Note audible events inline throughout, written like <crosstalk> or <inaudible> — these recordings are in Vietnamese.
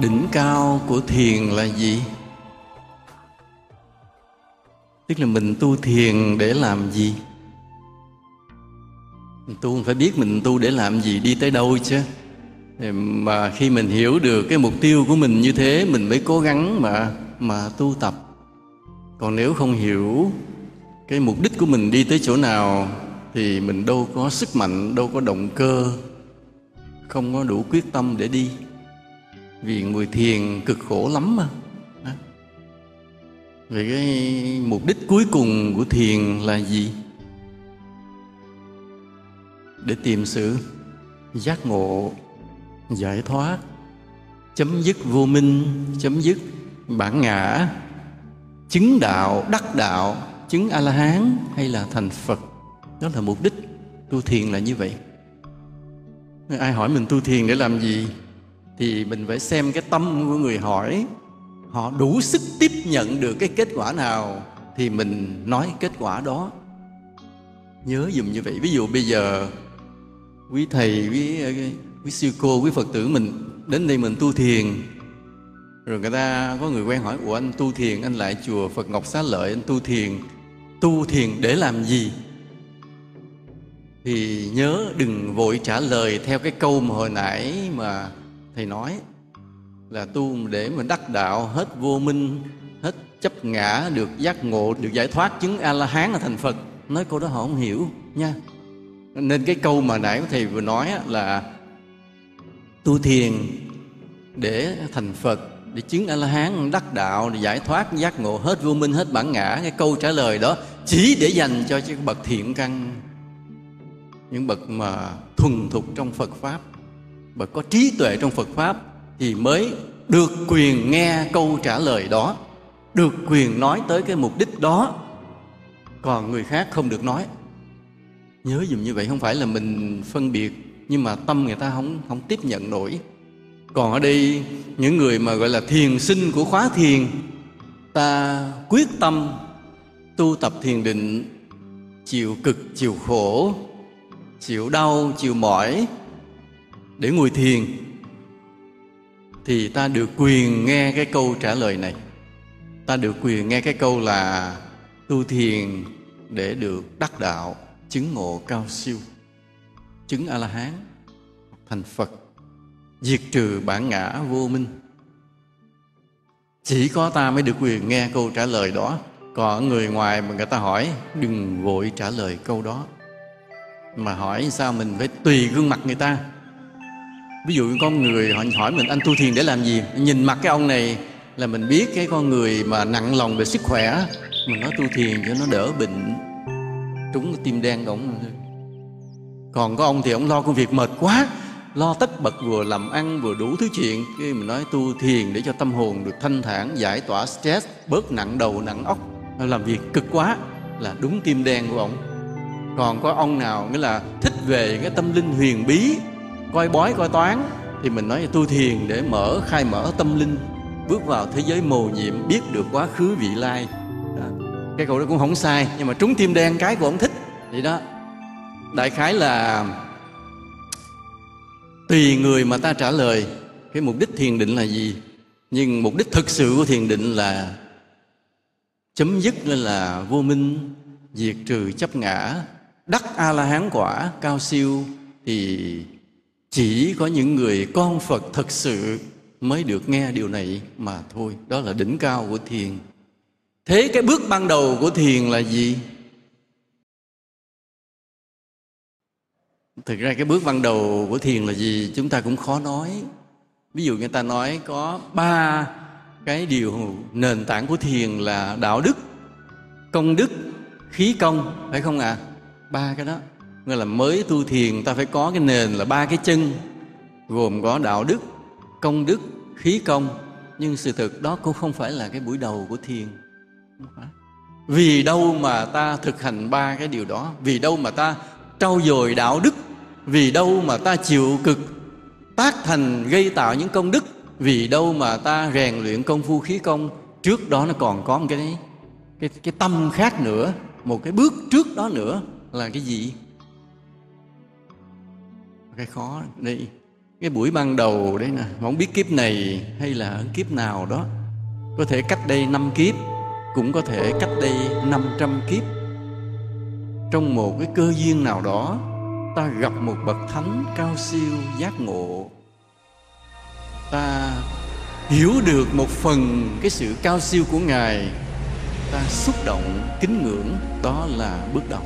đỉnh cao của thiền là gì? Tức là mình tu thiền để làm gì? Mình tu phải biết mình tu để làm gì đi tới đâu chứ. Mà khi mình hiểu được cái mục tiêu của mình như thế, mình mới cố gắng mà mà tu tập. Còn nếu không hiểu cái mục đích của mình đi tới chỗ nào, thì mình đâu có sức mạnh, đâu có động cơ, không có đủ quyết tâm để đi vì người thiền cực khổ lắm mà. Vì cái mục đích cuối cùng của thiền là gì? Để tìm sự giác ngộ, giải thoát, chấm dứt vô minh, chấm dứt bản ngã, chứng đạo, đắc đạo, chứng a la hán hay là thành phật. Đó là mục đích tu thiền là như vậy. Ai hỏi mình tu thiền để làm gì? Thì mình phải xem cái tâm của người hỏi, họ đủ sức tiếp nhận được cái kết quả nào thì mình nói kết quả đó. Nhớ dùm như vậy. Ví dụ bây giờ quý thầy, quý quý sư cô, quý phật tử mình đến đây mình tu thiền, rồi người ta có người quen hỏi, ủa, anh tu thiền, anh lại chùa phật ngọc xá lợi, anh tu thiền tu thiền để làm gì? Thì nhớ đừng vội trả lời theo cái câu mà hồi nãy mà thầy nói là tu để mình đắc đạo hết vô minh, hết chấp ngã, được giác ngộ, được giải thoát chứng a la hán là thành phật. Nói câu đó họ không hiểu nha. Nên cái câu mà nãy thầy vừa nói là tu thiền để thành phật, để chứng a la hán đắc đạo, để giải thoát giác ngộ, hết vô minh, hết bản ngã. Cái câu trả lời đó chỉ để dành cho những bậc thiện căn, những bậc mà thuần thục trong phật pháp và có trí tuệ trong phật pháp thì mới được quyền nghe câu trả lời đó, được quyền nói tới cái mục đích đó. Còn người khác không được nói. Nhớ dùm như vậy không phải là mình phân biệt, nhưng mà tâm người ta không không tiếp nhận nổi. Còn ở đây, những người mà gọi là thiền sinh của khóa thiền, ta quyết tâm tu tập thiền định, chịu cực, chịu khổ, chịu đau, chịu mỏi để ngồi thiền, thì ta được quyền nghe cái câu trả lời này. Ta được quyền nghe cái câu là tu thiền để được đắc đạo, chứng ngộ cao siêu. Chứng a la hán thành phật, diệt trừ bản ngã vô minh. Chỉ có ta mới được quyền nghe câu trả lời đó. Còn người ngoài mà người ta hỏi, đừng vội trả lời câu đó. Mà hỏi sao mình phải tùy gương mặt người ta? Ví dụ con người, họ hỏi mình, anh tu thiền để làm gì? Nhìn mặt cái ông này là mình biết cái con người mà nặng lòng về sức khỏe, mình nói tu thiền cho nó đỡ bệnh. Trúng tim đen của ông còn có ông thì ông lo công việc mệt quá, lo tất bật vừa làm ăn vừa đủ thứ chuyện. Cái mình nói tu thiền để cho tâm hồn được thanh thản, giải tỏa stress, bớt nặng đầu, nặng óc. Làm việc cực quá là đúng tim đen của ông. Còn có ông nào nghĩa là thích về cái tâm linh huyền bí coi bói, coi toán. Thì mình nói là tu thiền để mở, khai mở tâm linh, bước vào thế giới mầu nhiệm, biết được quá khứ, vị lai. Đó. cái câu đó cũng không sai, nhưng mà trúng tim đen cái của ông thích. Vậy đó. Đại khái là, tùy người mà ta trả lời, cái mục đích thiền định là gì? Nhưng mục đích thực sự của thiền định là chấm dứt lên là vô minh, diệt trừ chấp ngã, đắc a la hán quả cao siêu, thì chỉ có những người con phật thật sự mới được nghe điều này mà thôi. Đó là đỉnh cao của thiền. Thế cái bước ban đầu của thiền là gì? Thực ra cái bước ban đầu của thiền là gì chúng ta cũng khó nói. Ví dụ người ta nói có ba cái điều nền tảng của thiền là đạo đức, công đức, khí công, phải không ạ? À? ba cái đó nghĩa là mới tu thiền, ta phải có cái nền là ba cái chân, gồm có đạo đức, công đức, khí công. Nhưng sự thực đó cũng không phải là cái buổi đầu của thiền. Vì đâu mà ta thực hành ba cái điều đó? Vì đâu mà ta trau dồi đạo đức? Vì đâu mà ta chịu cực tác thành gây tạo những công đức? Vì đâu mà ta rèn luyện công phu khí công? Trước đó nó còn có một cái cái cái tâm khác nữa. Một cái bước trước đó nữa là cái gì? Cái khó đây. Cái buổi ban đầu đấy nè không biết kiếp này hay là kiếp nào đó, có thể cách đây năm kiếp, cũng có thể cách đây 500 kiếp. Trong một cái cơ duyên nào đó, ta gặp một bậc thánh cao siêu giác ngộ. Ta hiểu được một phần cái sự cao siêu của ngài, ta xúc động, kính ngưỡng, đó là bước đầu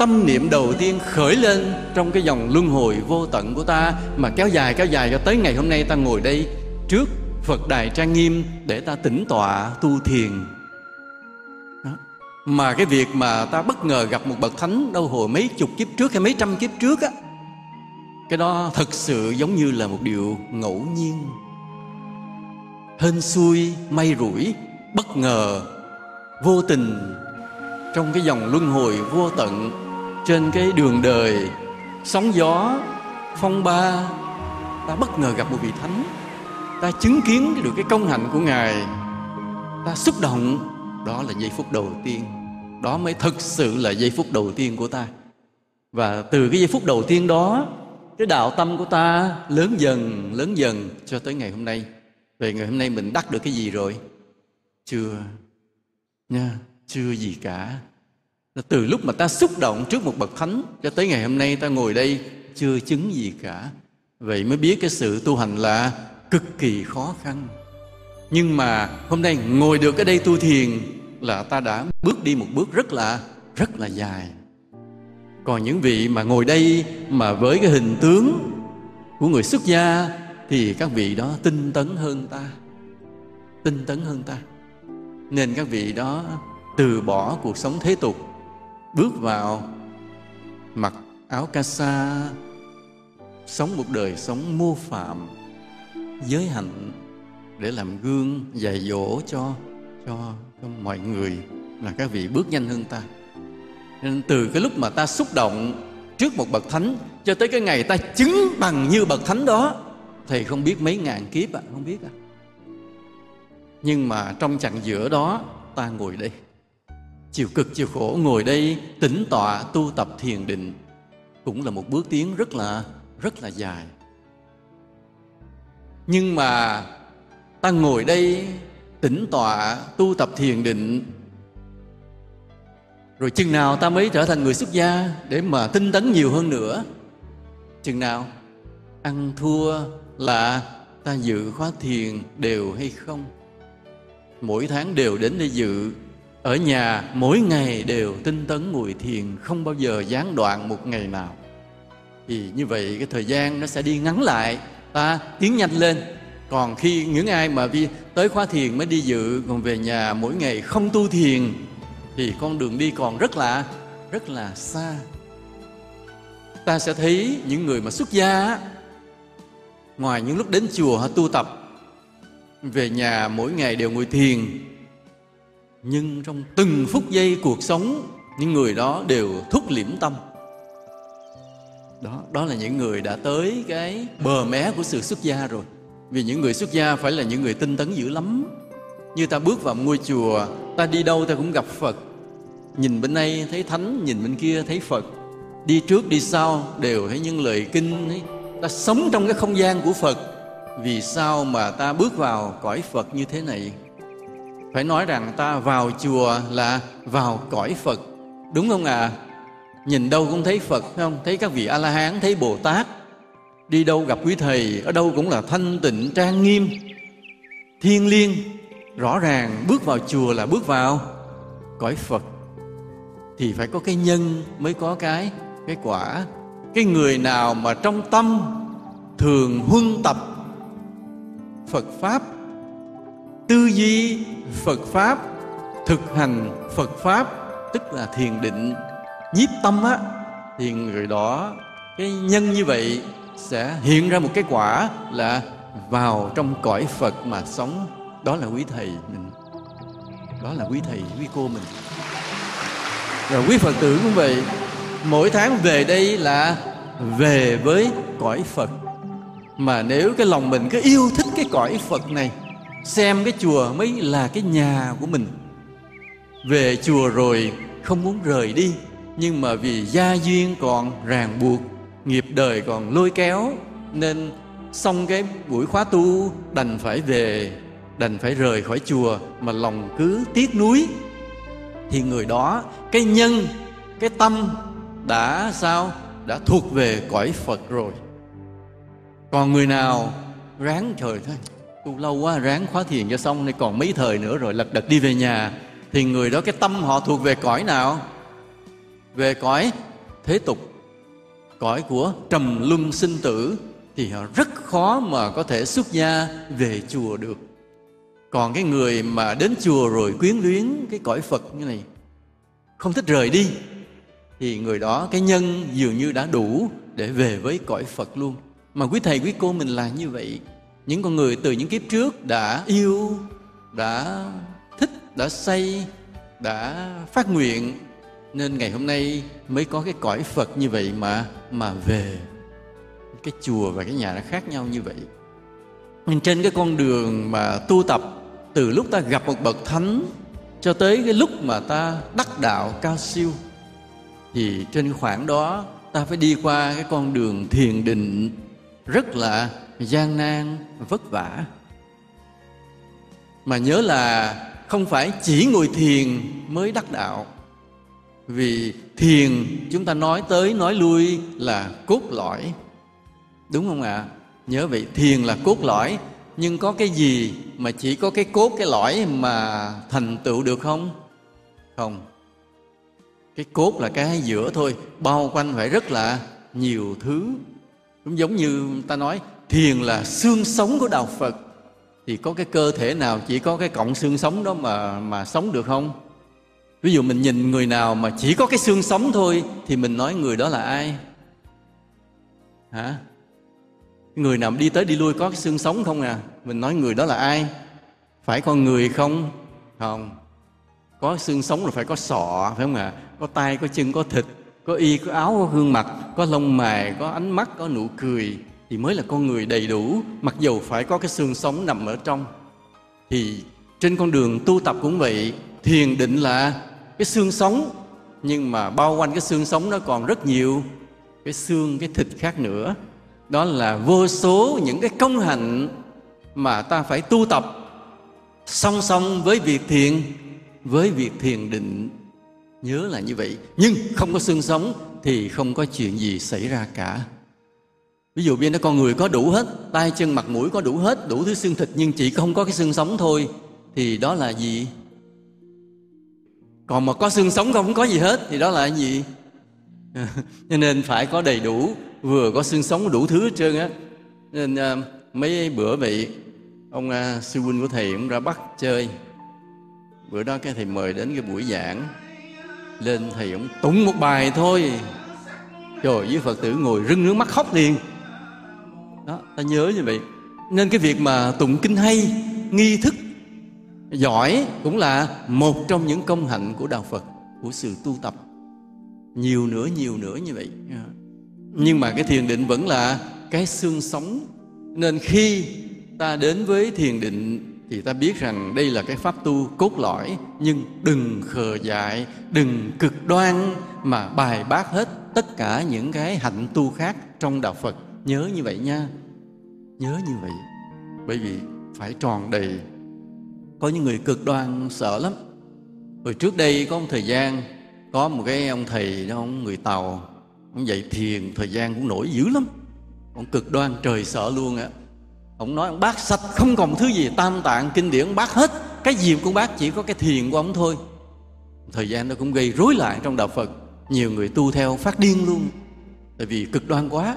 tâm niệm đầu tiên khởi lên trong cái dòng luân hồi vô tận của ta mà kéo dài kéo dài cho tới ngày hôm nay ta ngồi đây trước Phật đài trang nghiêm để ta tĩnh tọa, tu thiền đó. mà cái việc mà ta bất ngờ gặp một bậc thánh đâu hồi mấy chục kiếp trước hay mấy trăm kiếp trước á, cái đó thật sự giống như là một điều ngẫu nhiên hên xui, may rủi, bất ngờ, vô tình trong cái dòng luân hồi vô tận trên cái đường đời, sóng gió, phong ba. Ta bất ngờ gặp một vị thánh. Ta chứng kiến được cái công hạnh của ngài. Ta xúc động. Đó là giây phút đầu tiên. Đó mới thực sự là giây phút đầu tiên của ta. Và từ cái giây phút đầu tiên đó, cái đạo tâm của ta lớn dần lớn dần cho tới ngày hôm nay. Về ngày hôm nay mình đắc được cái gì rồi? Chưa nha, chưa gì cả từ lúc mà ta xúc động trước một bậc thánh, cho tới ngày hôm nay ta ngồi đây chưa chứng gì cả. Vậy mới biết cái sự tu hành là cực kỳ khó khăn. Nhưng mà hôm nay ngồi được ở đây tu thiền là ta đã bước đi một bước rất là rất là dài. Còn những vị mà ngồi đây mà với cái hình tướng của người xuất gia thì các vị đó tinh tấn hơn ta, tinh tấn hơn ta. Nên các vị đó từ bỏ cuộc sống thế tục bước vào mặc áo ca sa sống một đời sống mô phạm giới hạnh để làm gương dạy dỗ cho cho, cho mọi người là các vị bước nhanh hơn ta. Nên từ cái lúc mà ta xúc động trước một bậc thánh cho tới cái ngày ta chứng bằng như bậc thánh đó thầy không biết mấy ngàn kiếp à không biết à. Nhưng mà trong chặng giữa đó ta ngồi đây chiều cực chịu khổ ngồi đây, tĩnh tọa tu tập thiền định. Cũng là một bước tiến rất là rất là dài. Nhưng mà ta ngồi đây, tĩnh tọa tu tập thiền định. Rồi chừng nào ta mới trở thành người xuất gia để mà tinh tấn nhiều hơn nữa? Chừng nào? Ăn thua là ta dự khóa thiền đều hay không? Mỗi tháng đều đến đây dự ở nhà, mỗi ngày đều tinh tấn ngồi thiền, không bao giờ gián đoạn một ngày nào. Thì như vậy, cái thời gian nó sẽ đi ngắn lại, ta tiến nhanh lên. Còn khi những ai mà đi tới khóa thiền mới đi dự, còn về nhà mỗi ngày không tu thiền, thì con đường đi còn rất là rất là xa. Ta sẽ thấy những người mà xuất gia ngoài những lúc đến chùa họ tu tập, về nhà mỗi ngày đều ngồi thiền nhưng trong từng phút giây cuộc sống, những người đó đều thúc liễm tâm. Đó đó là những người đã tới cái bờ mé của sự xuất gia rồi. Vì những người xuất gia phải là những người tinh tấn dữ lắm. Như ta bước vào ngôi chùa, ta đi đâu ta cũng gặp phật. Nhìn bên đây thấy thánh, nhìn bên kia thấy phật. Đi trước đi sau đều thấy những lời kinh ấy. ta sống trong cái không gian của phật. Vì sao mà ta bước vào cõi phật như thế này? Phải nói rằng ta vào chùa là vào cõi phật. Đúng không ạ? À? nhìn đâu cũng thấy phật, phải không? Thấy các vị a la hán thấy bồ tát đi đâu gặp quý thầy, ở đâu cũng là thanh tịnh, trang nghiêm. Thiên liêng, rõ ràng bước vào chùa là bước vào cõi phật. Thì phải có cái nhân mới có cái cái quả. Cái người nào mà trong tâm thường huân tập phật pháp tư duy phật pháp, thực hành phật pháp, tức là thiền định, nhiếp tâm á, thì người đó, cái nhân như vậy sẽ hiện ra một cái quả là vào trong cõi Phật mà sống. Đó là quý thầy mình. Đó là quý thầy, quý cô mình. Rồi quý Phật tử cũng vậy. Mỗi tháng về đây là về với cõi Phật. Mà nếu cái lòng mình cứ yêu thích cái cõi Phật này xem cái chùa mới là cái nhà của mình. Về chùa rồi không muốn rời đi, nhưng mà vì gia duyên còn ràng buộc, nghiệp đời còn lôi kéo, nên xong cái buổi khóa tu, đành phải về, đành phải rời khỏi chùa mà lòng cứ tiếc nuối. Thì người đó, cái nhân, cái tâm đã sao? Đã thuộc về cõi phật rồi. Còn người nào ráng trời thôi tu lâu quá, ráng khóa thiền cho xong này còn mấy thời nữa rồi, lật đật đi về nhà. Thì người đó, cái tâm họ thuộc về cõi nào? Về cõi thế tục, cõi của trầm luân sinh tử, thì họ rất khó mà có thể xuất gia về chùa được. Còn cái người mà đến chùa rồi quyến luyến cái cõi phật như này, không thích rời đi, thì người đó, cái nhân dường như đã đủ để về với cõi phật luôn. Mà quý thầy, quý cô mình là như vậy những con người từ những kiếp trước đã yêu, đã thích, đã say, đã phát nguyện. Nên ngày hôm nay mới có cái cõi phật như vậy mà mà về. Cái chùa và cái nhà nó khác nhau như vậy. Nên trên cái con đường mà tu tập, từ lúc ta gặp một bậc thánh cho tới cái lúc mà ta đắc đạo cao siêu, thì trên khoảng đó ta phải đi qua cái con đường thiền định rất là gian nan, vất vả. Mà nhớ là không phải chỉ ngồi thiền mới đắc đạo. Vì thiền chúng ta nói tới nói lui là cốt lõi. Đúng không ạ? À? nhớ vậy, thiền là cốt lõi, nhưng có cái gì mà chỉ có cái cốt, cái lõi mà thành tựu được không? Không. Cái cốt là cái giữa thôi, bao quanh phải rất là nhiều thứ. Cũng giống như ta nói thiền là xương sống của đạo phật. Thì có cái cơ thể nào chỉ có cái cọng xương sống đó mà mà sống được không? Ví dụ mình nhìn người nào mà chỉ có cái xương sống thôi thì mình nói người đó là ai? Hả? Người nào đi tới đi lui có cái xương sống không à? Mình nói người đó là ai? Phải con người không? Không. Có xương sống là phải có sọ, phải không ạ? À? có tay, có chân, có thịt, có y, có áo, có gương mặt, có lông mày, có ánh mắt, có nụ cười thì mới là con người đầy đủ, mặc dù phải có cái xương sống nằm ở trong. Thì trên con đường tu tập cũng vậy, thiền định là cái xương sống, nhưng mà bao quanh cái xương sống nó còn rất nhiều cái xương, cái thịt khác nữa. Đó là vô số những cái công hạnh mà ta phải tu tập song song với việc thiền, với việc thiền định. Nhớ là như vậy. Nhưng không có xương sống thì không có chuyện gì xảy ra cả ví dụ bên đó con người có đủ hết tay chân mặt mũi có đủ hết đủ thứ xương thịt nhưng chỉ không có cái xương sống thôi thì đó là gì? Còn mà có xương sống không có gì hết thì đó là gì? <laughs> Cho nên phải có đầy đủ vừa có xương sống đủ thứ hết trơn á. Nên à, mấy bữa vậy ông à, sư huynh của thầy cũng ra bắt chơi. Bữa đó cái thầy mời đến cái buổi giảng. Lên thầy cũng tụng một bài thôi. Trời với phật tử ngồi rưng nước mắt khóc liền đó, ta nhớ như vậy. Nên cái việc mà tụng kinh hay, nghi thức, giỏi cũng là một trong những công hạnh của đạo phật, của sự tu tập. Nhiều nữa nhiều nữa như vậy. Nhưng mà cái thiền định vẫn là cái xương sống. Nên khi ta đến với thiền định thì ta biết rằng đây là cái pháp tu cốt lõi. Nhưng đừng khờ dại, đừng cực đoan mà bài bác hết tất cả những cái hạnh tu khác trong đạo phật nhớ như vậy nha. Nhớ như vậy. Bởi vì phải tròn đầy. Có những người cực đoan sợ lắm. Rồi trước đây có một thời gian, có một cái ông thầy đó ông người tàu, ông dạy thiền, thời gian cũng nổi dữ lắm. Ông cực đoan trời sợ luôn ạ ông nói, ông bác sạch không còn thứ gì, tam tạng kinh điển, ông bác hết. Cái gì cũng bác, chỉ có cái thiền của ông thôi. Thời gian đó cũng gây rối loạn trong đạo phật. Nhiều người tu theo phát điên luôn. Tại vì cực đoan quá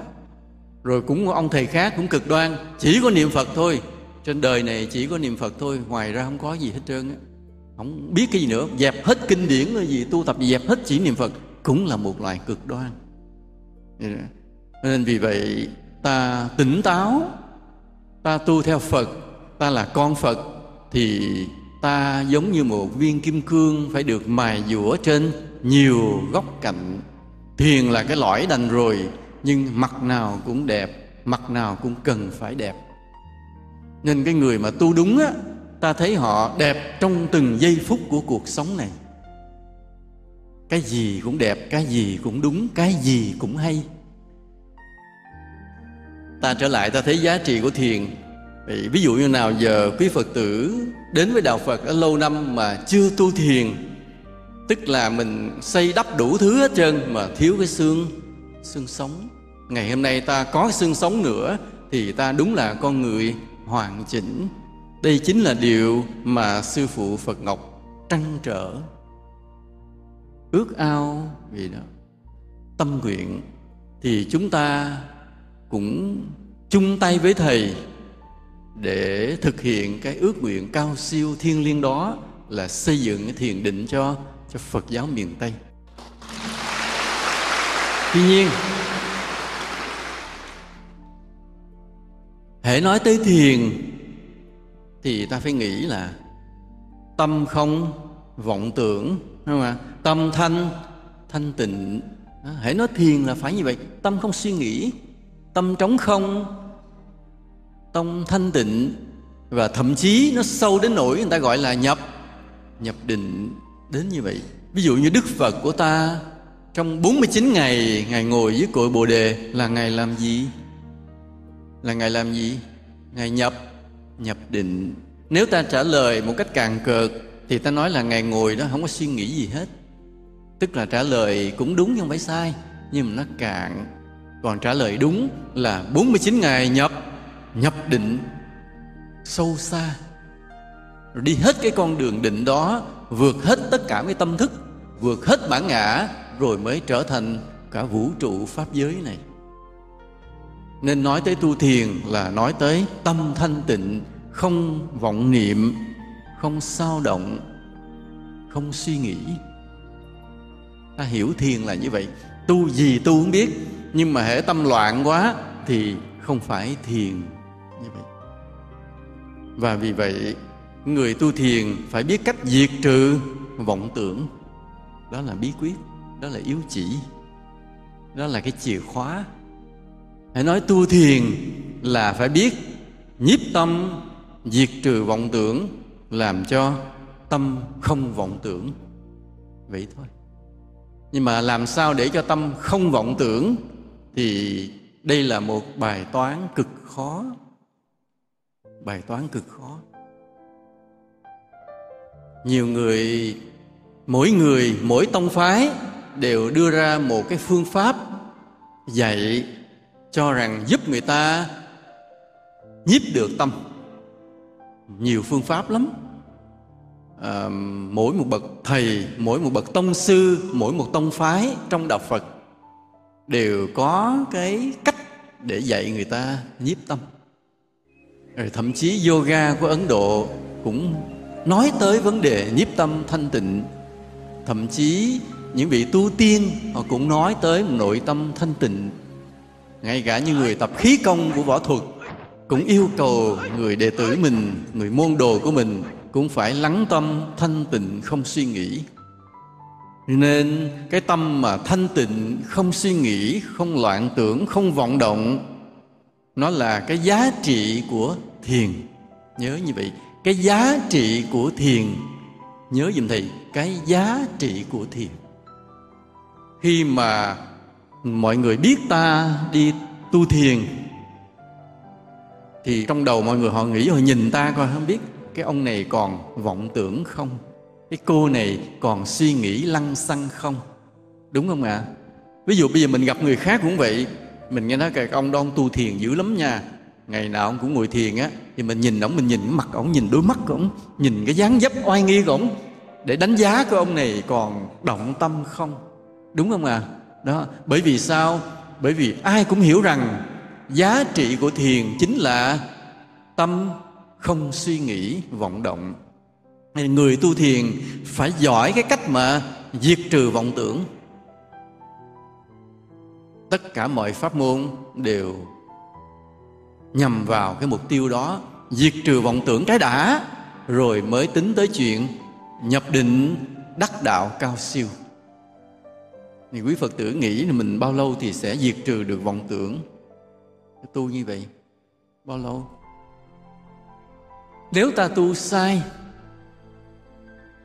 rồi cũng ông thầy khác cũng cực đoan, chỉ có niệm phật thôi. Trên đời này chỉ có niệm phật thôi, ngoài ra không có gì hết trơn á. Không biết cái gì nữa, dẹp hết kinh điển cái gì, tu tập gì dẹp hết chỉ niệm phật cũng là một loại cực đoan. Nên vì vậy, ta tỉnh táo, ta tu theo phật, ta là con phật, thì ta giống như một viên kim cương phải được mài dũa trên nhiều góc cạnh. Thiền là cái lõi đành rồi nhưng mặt nào cũng đẹp mặt nào cũng cần phải đẹp. Nên cái người mà tu đúng á ta thấy họ đẹp trong từng giây phút của cuộc sống này. Cái gì cũng đẹp cái gì cũng đúng cái gì cũng hay. Ta trở lại ta thấy giá trị của thiền. Ví dụ như nào giờ quý Phật tử đến với Đạo Phật ở lâu năm mà chưa tu thiền? Tức là mình xây đắp đủ thứ hết trơn mà thiếu cái xương, xương sống. Ngày hôm nay ta có xương sống nữa thì ta đúng là con người hoàn chỉnh. Đây chính là điều mà Sư Phụ Phật Ngọc trăn trở. Ước ao vì đó. Tâm nguyện thì chúng ta cũng chung tay với Thầy để thực hiện cái ước nguyện cao siêu thiêng liêng đó là xây dựng cái thiền định cho cho Phật giáo miền Tây. Tuy nhiên, hãy nói tới thiền thì ta phải nghĩ là tâm không vọng tưởng đúng không ạ? Tâm thanh thanh tịnh. Hãy nói thiền là phải như vậy, tâm không suy nghĩ, tâm trống không tâm thanh tịnh và thậm chí nó sâu đến nỗi người ta gọi là nhập nhập định đến như vậy ví dụ như đức phật của ta trong 49 ngày Ngài ngồi dưới cội Bồ Đề là Ngài làm gì? Là Ngài làm gì? Ngài nhập, nhập định. Nếu ta trả lời một cách càng cợt thì ta nói là Ngài ngồi đó không có suy nghĩ gì hết. Tức là trả lời cũng đúng nhưng không phải sai, nhưng mà nó cạn. Còn trả lời đúng là 49 ngày nhập nhập định sâu xa rồi đi hết cái con đường định đó vượt hết tất cả cái tâm thức vượt hết bản ngã rồi mới trở thành cả vũ trụ pháp giới này nên nói tới tu thiền là nói tới tâm thanh tịnh, không vọng niệm, không sao động, không suy nghĩ. Ta hiểu thiền là như vậy. Tu gì tu không biết, nhưng mà hệ tâm loạn quá thì không phải thiền như vậy. Và vì vậy, người tu thiền phải biết cách diệt trừ vọng tưởng. Đó là bí quyết, đó là yếu chỉ, đó là cái chìa khóa hãy nói tu thiền là phải biết nhiếp tâm, diệt trừ vọng tưởng, làm cho tâm không vọng tưởng. Vậy thôi. Nhưng mà làm sao để cho tâm không vọng tưởng thì đây là một bài toán cực khó. Bài toán cực khó. Nhiều người, mỗi người, mỗi tông phái đều đưa ra một cái phương pháp dạy cho rằng giúp người ta nhiếp được tâm. Nhiều phương pháp lắm. À, mỗi một bậc thầy mỗi một bậc tông sư mỗi một tông phái trong đạo phật đều có cái cách để dạy người ta nhiếp tâm. Rồi thậm chí yoga của ấn độ cũng nói tới vấn đề nhiếp tâm thanh tịnh. Thậm chí những vị tu tiên họ cũng nói tới nội tâm thanh tịnh ngay cả như người tập khí công của võ thuật, cũng yêu cầu người đệ tử mình, người môn đồ của mình cũng phải lắng tâm thanh tịnh không suy nghĩ. Nên cái tâm mà thanh tịnh, không suy nghĩ, không loạn tưởng, không vọng động, nó là cái giá trị của thiền. Nhớ như vậy, cái giá trị của thiền. Nhớ giùm thầy, cái giá trị của thiền. Khi mà mọi người biết ta đi tu thiền. Thì trong đầu mọi người họ nghĩ, họ nhìn ta coi, không biết cái ông này còn vọng tưởng không? Cái cô này còn suy nghĩ lăng xăng không? Đúng không ạ? À? ví dụ bây giờ mình gặp người khác cũng vậy. Mình nghe nói cái ông đó ông tu thiền dữ lắm nha. Ngày nào ông cũng ngồi thiền á, thì mình nhìn ổng mình nhìn mặt ổng nhìn đôi mắt của ổng nhìn cái dáng dấp oai nghi của ổng để đánh giá của ông này còn động tâm không? Đúng không à đó, bởi vì sao? Bởi vì ai cũng hiểu rằng giá trị của thiền chính là tâm không suy nghĩ, vọng động. Người tu thiền phải giỏi cái cách mà diệt trừ vọng tưởng. Tất cả mọi pháp môn đều nhằm vào cái mục tiêu đó, diệt trừ vọng tưởng cái đã, rồi mới tính tới chuyện nhập định đắc đạo cao siêu thì quý phật tử nghĩ là mình bao lâu thì sẽ diệt trừ được vọng tưởng? Tu như vậy, bao lâu? Nếu ta tu sai,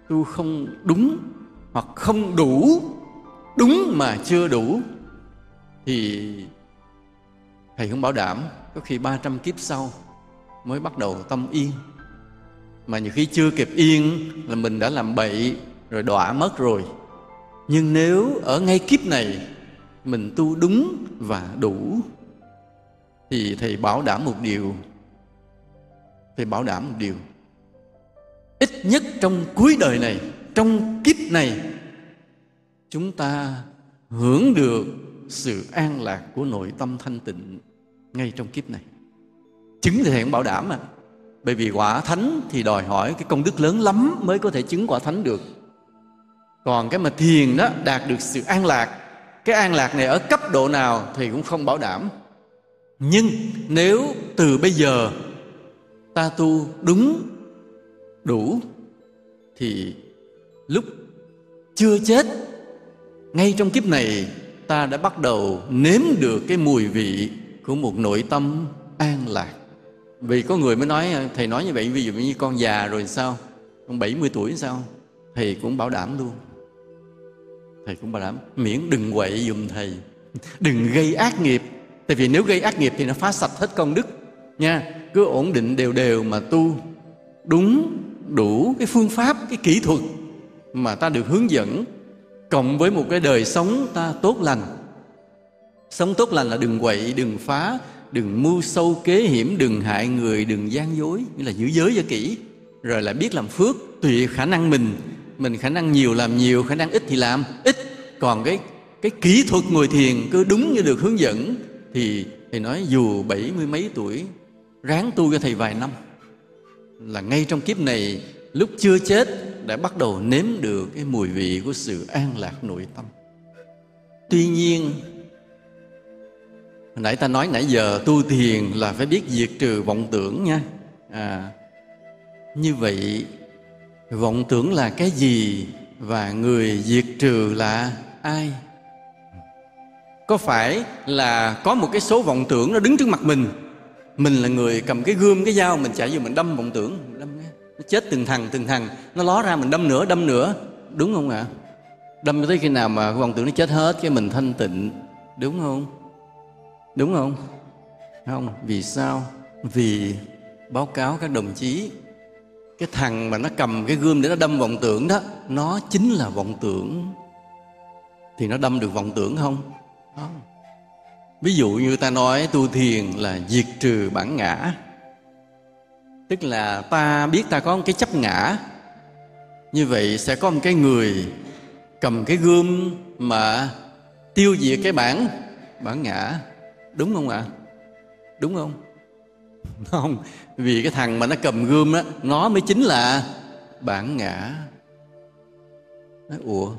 tu không đúng hoặc không đủ, đúng mà chưa đủ, thì thầy không bảo đảm. Có khi 300 kiếp sau mới bắt đầu tâm yên. Mà nhiều khi chưa kịp yên là mình đã làm bậy, rồi đọa mất rồi nhưng nếu ở ngay kiếp này, mình tu đúng và đủ, thì thầy bảo đảm một điều. Thầy bảo đảm một điều. Ít nhất trong cuối đời này, trong kiếp này, chúng ta hưởng được sự an lạc của nội tâm thanh tịnh ngay trong kiếp này. Chứng thì thầy cũng bảo đảm mà bởi vì quả thánh thì đòi hỏi cái công đức lớn lắm mới có thể chứng quả thánh được còn cái mà thiền đó, đạt được sự an lạc, cái an lạc này ở cấp độ nào thì cũng không bảo đảm. Nhưng nếu từ bây giờ ta tu đúng, đủ, thì lúc chưa chết, ngay trong kiếp này ta đã bắt đầu nếm được cái mùi vị của một nội tâm an lạc. Vì có người mới nói, thầy nói như vậy, ví dụ như con già rồi sao? Con 70 tuổi sao? Thầy cũng bảo đảm luôn thầy cũng bảo đảm, miễn đừng quậy dùm thầy, đừng gây ác nghiệp. Tại vì nếu gây ác nghiệp thì nó phá sạch hết công đức, nha. Cứ ổn định đều đều mà tu đúng, đủ cái phương pháp, cái kỹ thuật mà ta được hướng dẫn. Cộng với một cái đời sống ta tốt lành. Sống tốt lành là đừng quậy, đừng phá, đừng mưu sâu kế hiểm, đừng hại người, đừng gian dối, nghĩa là giữ giới cho kỹ. Rồi lại biết làm phước, tùy khả năng mình mình khả năng nhiều làm nhiều khả năng ít thì làm ít. Còn cái cái kỹ thuật ngồi thiền cứ đúng như được hướng dẫn thì thầy nói dù bảy mươi mấy tuổi ráng tu cho thầy vài năm. Là ngay trong kiếp này lúc chưa chết đã bắt đầu nếm được cái mùi vị của sự an lạc nội tâm. Tuy nhiên hồi nãy ta nói nãy giờ tu thiền là phải biết diệt trừ vọng tưởng nha. À, như vậy vọng tưởng là cái gì và người diệt trừ là ai? Có phải là có một cái số vọng tưởng nó đứng trước mặt mình? Mình là người cầm cái gươm, cái dao, mình chạy vô mình đâm vọng tưởng đâm nó chết từng thằng từng thằng. Nó ló ra mình đâm nữa đâm nữa. Đúng không ạ? À? đâm tới khi nào mà vọng tưởng nó chết hết cái mình thanh tịnh? Đúng không? Đúng không? Không, vì sao? Vì báo cáo các đồng chí cái thằng mà nó cầm cái gươm để nó đâm vọng tưởng đó nó chính là vọng tưởng. Thì nó đâm được vọng tưởng không? Không. Ví dụ như ta nói tu thiền là diệt trừ bản ngã. Tức là ta biết ta có một cái chấp ngã. Như vậy sẽ có một cái người cầm cái gươm mà tiêu diệt cái bản bản ngã. Đúng không ạ? Đúng không? Không vì cái thằng mà nó cầm gươm đó nó mới chính là bản ngã. Nói, ủa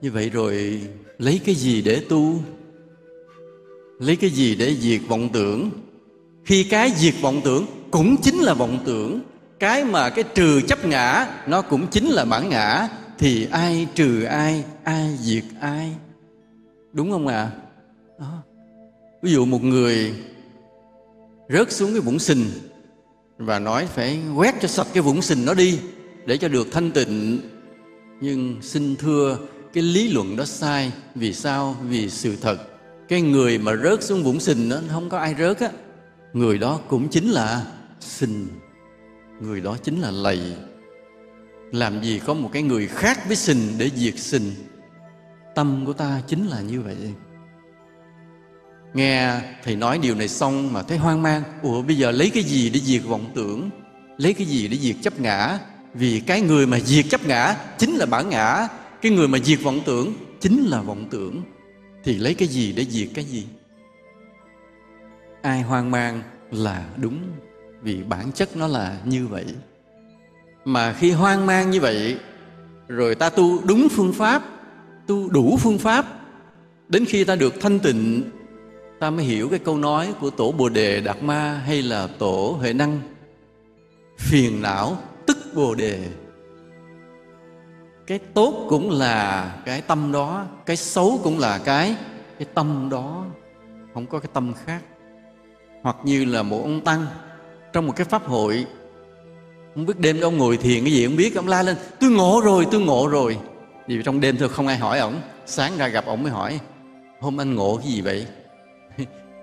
như vậy rồi lấy cái gì để tu? Lấy cái gì để diệt vọng tưởng? Khi cái diệt vọng tưởng cũng chính là vọng tưởng cái mà cái trừ chấp ngã nó cũng chính là bản ngã. Thì ai trừ ai ai diệt ai? Đúng không ạ à? ví dụ một người rớt xuống cái vũng sình và nói phải quét cho sạch cái vũng sình nó đi, để cho được thanh tịnh. Nhưng xin thưa, cái lý luận đó sai. Vì sao? Vì sự thật. Cái người mà rớt xuống vũng sình đó không có ai rớt á. Người đó cũng chính là sình. Người đó chính là lầy. Làm gì có một cái người khác với sình để diệt sình? Tâm của ta chính là như vậy nghe thầy nói điều này xong mà thấy hoang mang. Ủa, bây giờ lấy cái gì để diệt vọng tưởng? Lấy cái gì để diệt chấp ngã? Vì cái người mà diệt chấp ngã chính là bản ngã. Cái người mà diệt vọng tưởng chính là vọng tưởng. Thì lấy cái gì để diệt cái gì? Ai hoang mang là đúng, vì bản chất nó là như vậy. Mà khi hoang mang như vậy, rồi ta tu đúng phương pháp, tu đủ phương pháp, đến khi ta được thanh tịnh ta mới hiểu cái câu nói của tổ bồ đề đạt ma hay là tổ huệ năng. Phiền não tức bồ đề. Cái tốt cũng là cái tâm đó, cái xấu cũng là cái cái tâm đó. Không có cái tâm khác. Hoặc như là một ông tăng trong một cái pháp hội. Không biết đêm đó ông ngồi thiền cái gì không biết, ông la lên, tôi ngộ rồi, tôi ngộ rồi. Vì trong đêm thôi không ai hỏi ổng. Sáng ra gặp ổng mới hỏi, hôm anh ngộ cái gì vậy?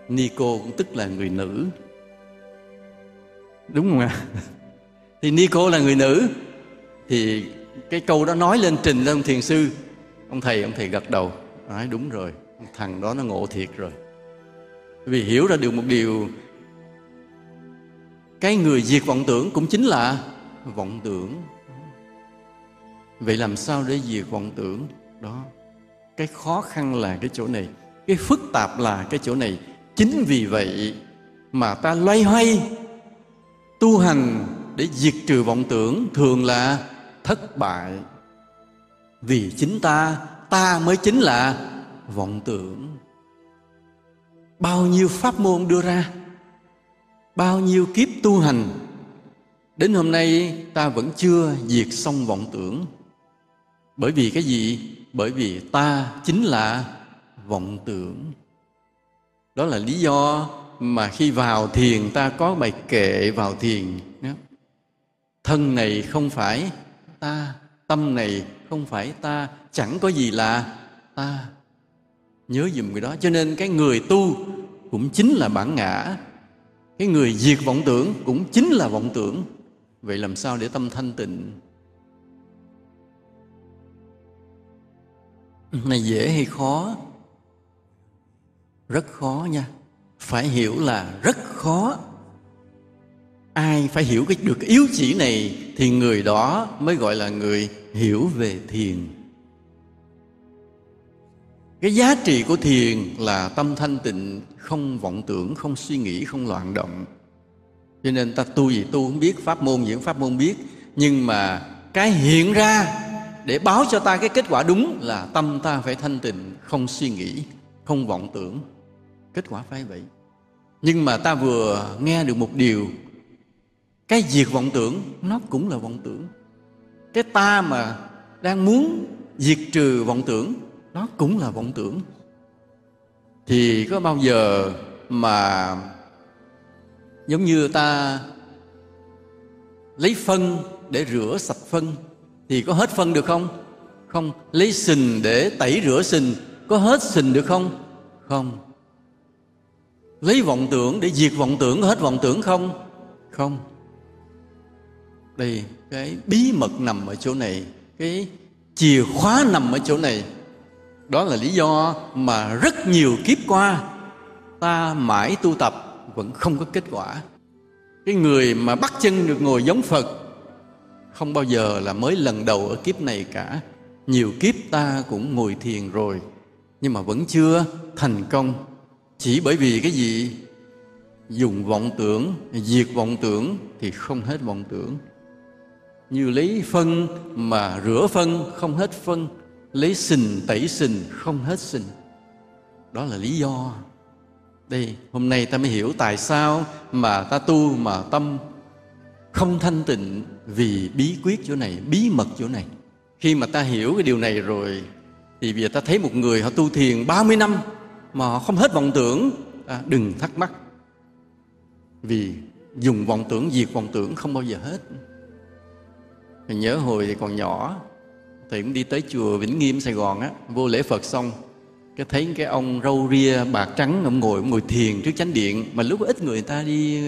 Nico cũng tức là người nữ. Đúng không ạ? <laughs> Thì Nico là người nữ. Thì cái câu đó nói lên trình lên thiền sư. Ông thầy ông thầy gật đầu. Nói đúng rồi thằng đó nó ngộ thiệt rồi. Vì hiểu ra được một điều cái người diệt vọng tưởng cũng chính là vọng tưởng. Vậy làm sao để diệt vọng tưởng? Đó cái khó khăn là cái chỗ này cái phức tạp là cái chỗ này chính vì vậy mà ta loay hoay, tu hành để diệt trừ vọng tưởng thường là thất bại. Vì chính ta ta mới chính là vọng tưởng. Bao nhiêu pháp môn đưa ra, bao nhiêu kiếp tu hành, đến hôm nay ta vẫn chưa diệt xong vọng tưởng. Bởi vì cái gì? Bởi vì ta chính là vọng tưởng đó là lý do mà khi vào thiền ta có bài kệ vào thiền thân này không phải ta, tâm này không phải ta, chẳng có gì là ta. Nhớ dùm cái đó. Cho nên cái người tu cũng chính là bản ngã. Cái người diệt vọng tưởng cũng chính là vọng tưởng. Vậy làm sao để tâm thanh tịnh? Này dễ hay khó? Rất khó nha. Phải hiểu là rất khó. Ai phải hiểu cái được cái yếu chỉ này thì người đó mới gọi là người hiểu về thiền. Cái giá trị của thiền là tâm thanh tịnh, không vọng tưởng, không suy nghĩ, không loạn động. Cho nên ta tu gì tu không biết, pháp môn diễn pháp môn biết. Nhưng mà cái hiện ra để báo cho ta cái kết quả đúng là tâm ta phải thanh tịnh, không suy nghĩ, không vọng tưởng kết quả phải vậy. Nhưng mà ta vừa nghe được một điều. Cái diệt vọng tưởng, nó cũng là vọng tưởng. Cái ta mà đang muốn diệt trừ vọng tưởng, nó cũng là vọng tưởng. Thì có bao giờ mà giống như ta lấy phân để rửa sạch phân, thì có hết phân được không? Không. Lấy sình để tẩy rửa sình, có hết sình được không? Không lấy vọng tưởng để diệt vọng tưởng, hết vọng tưởng không? Không. Đây, cái bí mật nằm ở chỗ này, cái chìa khóa nằm ở chỗ này. Đó là lý do mà rất nhiều kiếp qua, ta mãi tu tập vẫn không có kết quả. Cái người mà bắt chân được ngồi giống phật, không bao giờ là mới lần đầu ở kiếp này cả. Nhiều kiếp ta cũng ngồi thiền rồi, nhưng mà vẫn chưa thành công chỉ bởi vì cái gì? Dùng vọng tưởng, diệt vọng tưởng thì không hết vọng tưởng. Như lấy phân mà rửa phân, không hết phân. Lấy sình, tẩy sình, không hết sình. Đó là lý do. Đây, hôm nay ta mới hiểu tại sao mà ta tu mà tâm không thanh tịnh vì bí quyết chỗ này, bí mật chỗ này. Khi mà ta hiểu cái điều này rồi, thì bây giờ ta thấy một người họ tu thiền 30 năm mà họ không hết vọng tưởng à, đừng thắc mắc. Vì dùng vọng tưởng diệt vọng tưởng không bao giờ hết. Mình nhớ hồi thì còn nhỏ thì cũng đi tới chùa Vĩnh Nghiêm Sài Gòn á vô lễ Phật xong cái thấy cái ông râu ria bạc trắng ông ngồi ông ngồi thiền trước chánh điện. Mà lúc ít người ta đi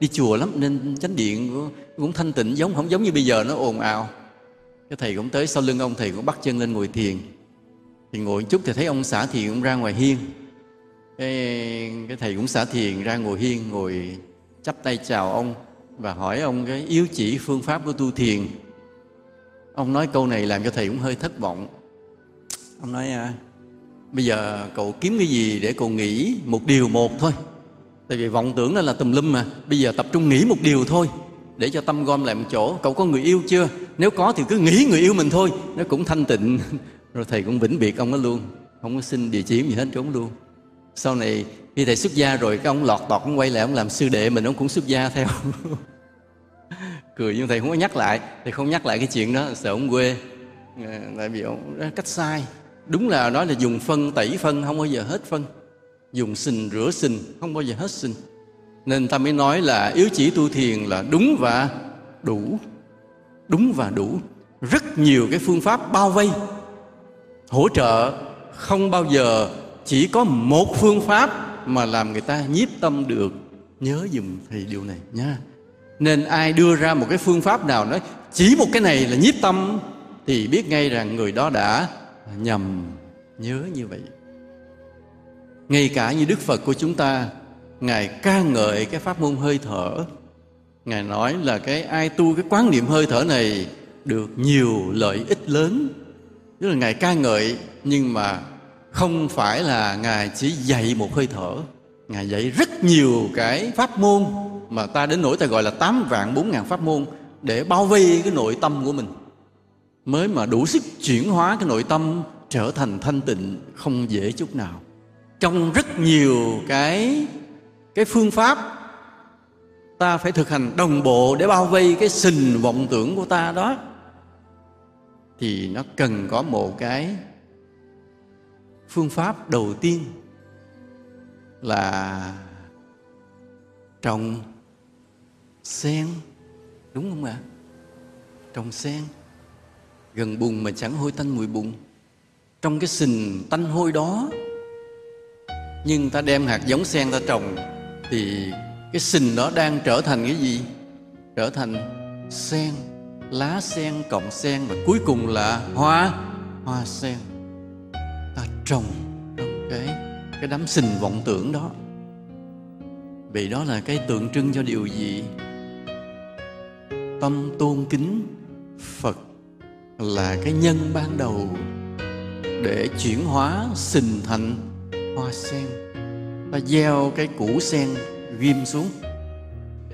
đi chùa lắm nên chánh điện cũng thanh tịnh giống không giống như bây giờ nó ồn ào. Cái thầy cũng tới sau lưng ông thầy cũng bắt chân lên ngồi thiền thì ngồi chút thì thấy ông xả thiền cũng ra ngoài hiên. Cái, cái thầy cũng xả thiền ra ngồi hiên ngồi chắp tay chào ông và hỏi ông cái yếu chỉ phương pháp của tu thiền. Ông nói câu này làm cho thầy cũng hơi thất vọng. Ông nói à, bây giờ cậu kiếm cái gì để cậu nghĩ một điều một thôi. Tại vì vọng tưởng đó là tùm lum mà. Bây giờ tập trung nghĩ một điều thôi để cho tâm gom lại một chỗ. Cậu có người yêu chưa? Nếu có thì cứ nghĩ người yêu mình thôi. Nó cũng thanh tịnh rồi thầy cũng vĩnh biệt ông đó luôn không có xin địa chỉ gì hết trốn luôn. Sau này khi thầy xuất gia rồi cái ông lọt tọt ông quay lại ông làm sư đệ mình ông cũng xuất gia theo. <laughs> Cười nhưng thầy không có nhắc lại thầy không nhắc lại cái chuyện đó sợ ông quê. Ờ, tại vì ông cách sai. Đúng là nói là dùng phân tẩy phân không bao giờ hết phân. Dùng sình rửa sình không bao giờ hết sình. Nên ta mới nói là yếu chỉ tu thiền là đúng và đủ. Đúng và đủ. Rất nhiều cái phương pháp bao vây hỗ trợ không bao giờ chỉ có một phương pháp mà làm người ta nhiếp tâm được. Nhớ dùm thầy điều này nha. Nên ai đưa ra một cái phương pháp nào nói chỉ một cái này là nhiếp tâm, thì biết ngay rằng người đó đã nhầm. Nhớ như vậy. Ngay cả như đức phật của chúng ta, ngài ca ngợi cái pháp môn hơi thở. Ngài nói là cái ai tu cái quán niệm hơi thở này được nhiều lợi ích lớn tức là ngài ca ngợi, nhưng mà không phải là ngài chỉ dạy một hơi thở. Ngài dạy rất nhiều cái pháp môn mà ta đến nỗi ta gọi là tám vạn bốn ngàn pháp môn để bao vây cái nội tâm của mình. Mới mà đủ sức chuyển hóa cái nội tâm trở thành thanh tịnh không dễ chút nào. Trong rất nhiều cái cái phương pháp, ta phải thực hành đồng bộ để bao vây cái sình vọng tưởng của ta đó thì nó cần có một cái phương pháp đầu tiên là trồng sen, đúng không ạ? Trồng sen gần bùn mà chẳng hôi tanh mùi bùn. Trong cái sình tanh hôi đó, nhưng ta đem hạt giống sen ta trồng, thì cái sình đó đang trở thành cái gì? Trở thành sen lá sen, cọng sen và cuối cùng là hoa hoa sen. Ta trồng trong cái cái đám sình vọng tưởng đó. Vì đó là cái tượng trưng cho điều gì? Tâm tôn kính phật là cái nhân ban đầu để chuyển hóa sình thành hoa sen. Ta gieo cái củ sen ghim xuống.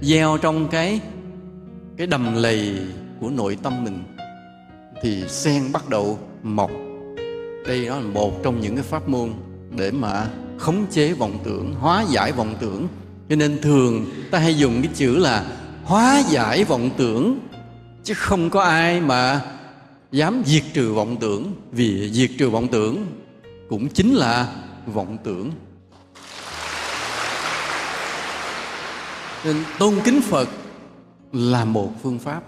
Gieo trong cái cái đầm lầy của nội tâm mình, thì sen bắt đầu mọc. Đây đó là một trong những cái pháp môn để mà khống chế vọng tưởng, hóa giải vọng tưởng. Cho nên thường ta hay dùng cái chữ là hóa giải vọng tưởng, chứ không có ai mà dám diệt trừ vọng tưởng. Vì diệt trừ vọng tưởng cũng chính là vọng tưởng. Nên tôn kính phật là một phương pháp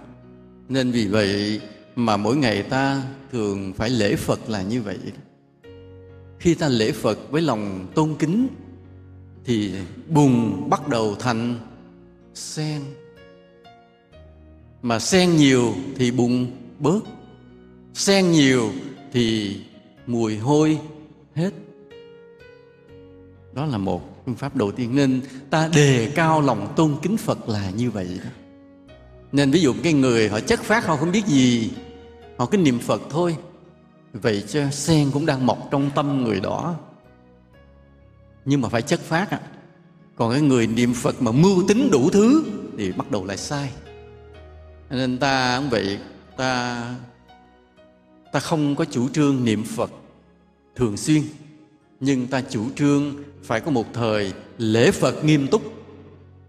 nên vì vậy mà mỗi ngày ta thường phải lễ phật là như vậy. Khi ta lễ phật với lòng tôn kính, thì bùn bắt đầu thành sen. Mà sen nhiều thì bùn bớt, sen nhiều thì mùi hôi hết. Đó là một phương pháp đầu tiên. Nên ta đề cao lòng tôn kính phật là như vậy đó nên ví dụ cái người họ chất phát, họ không biết gì, họ cứ niệm phật thôi. Vậy cho sen cũng đang mọc trong tâm người đó. Nhưng mà phải chất phát à. còn cái người niệm phật mà mưu tính đủ thứ thì bắt đầu lại sai. Nên ta cũng vậy, ta ta không có chủ trương niệm phật thường xuyên. Nhưng ta chủ trương phải có một thời lễ phật nghiêm túc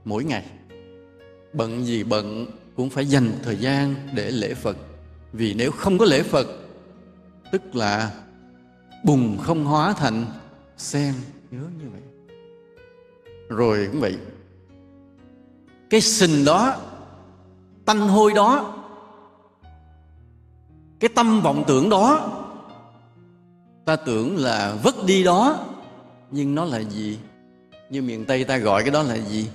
mỗi ngày. Bận gì bận cũng phải dành thời gian để lễ phật. Vì nếu không có lễ phật tức là bùn không hóa thành sen. Nhớ như vậy. Rồi cũng vậy. Cái sình đó tanh hôi đó cái tâm vọng tưởng đó ta tưởng là vứt đi đó nhưng nó là gì? Như miền tây ta gọi cái đó là gì?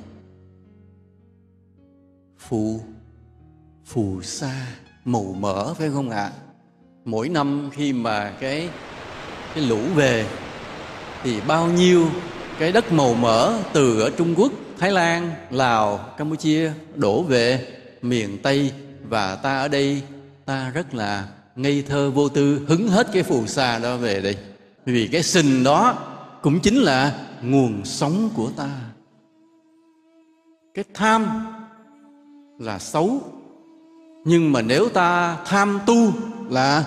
Phù phù sa màu mỡ phải không ạ? À? mỗi năm khi mà cái cái lũ về thì bao nhiêu cái đất màu mỡ từ ở Trung Quốc, Thái Lan, Lào, Campuchia đổ về miền Tây. Và ta ở đây ta rất là ngây thơ vô tư hứng hết cái phù sa đó về đây. Vì cái sình đó cũng chính là nguồn sống của ta. Cái tham là xấu nhưng mà nếu ta tham tu là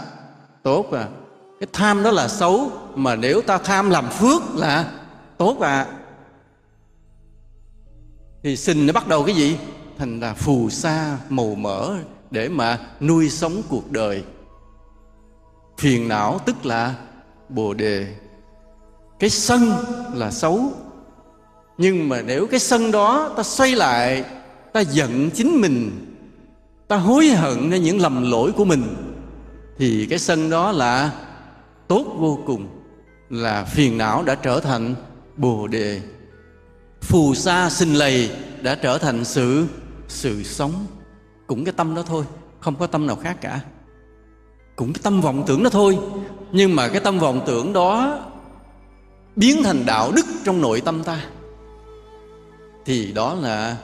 tốt à. Cái tham đó là xấu, mà nếu ta tham làm phước là tốt à. Thì sinh nó bắt đầu cái gì? Thành là phù sa màu mỡ để mà nuôi sống cuộc đời. Phiền não tức là bồ đề. Cái sân là xấu. Nhưng mà nếu cái sân đó ta xoay lại, ta giận chính mình ta hối hận nên những lầm lỗi của mình. Thì cái sân đó là tốt vô cùng, là phiền não đã trở thành bồ đề. Phù sa sinh lầy đã trở thành sự sự sống. Cũng cái tâm đó thôi, không có tâm nào khác cả. Cũng cái tâm vọng tưởng đó thôi. Nhưng mà cái tâm vọng tưởng đó biến thành đạo đức trong nội tâm ta. Thì đó là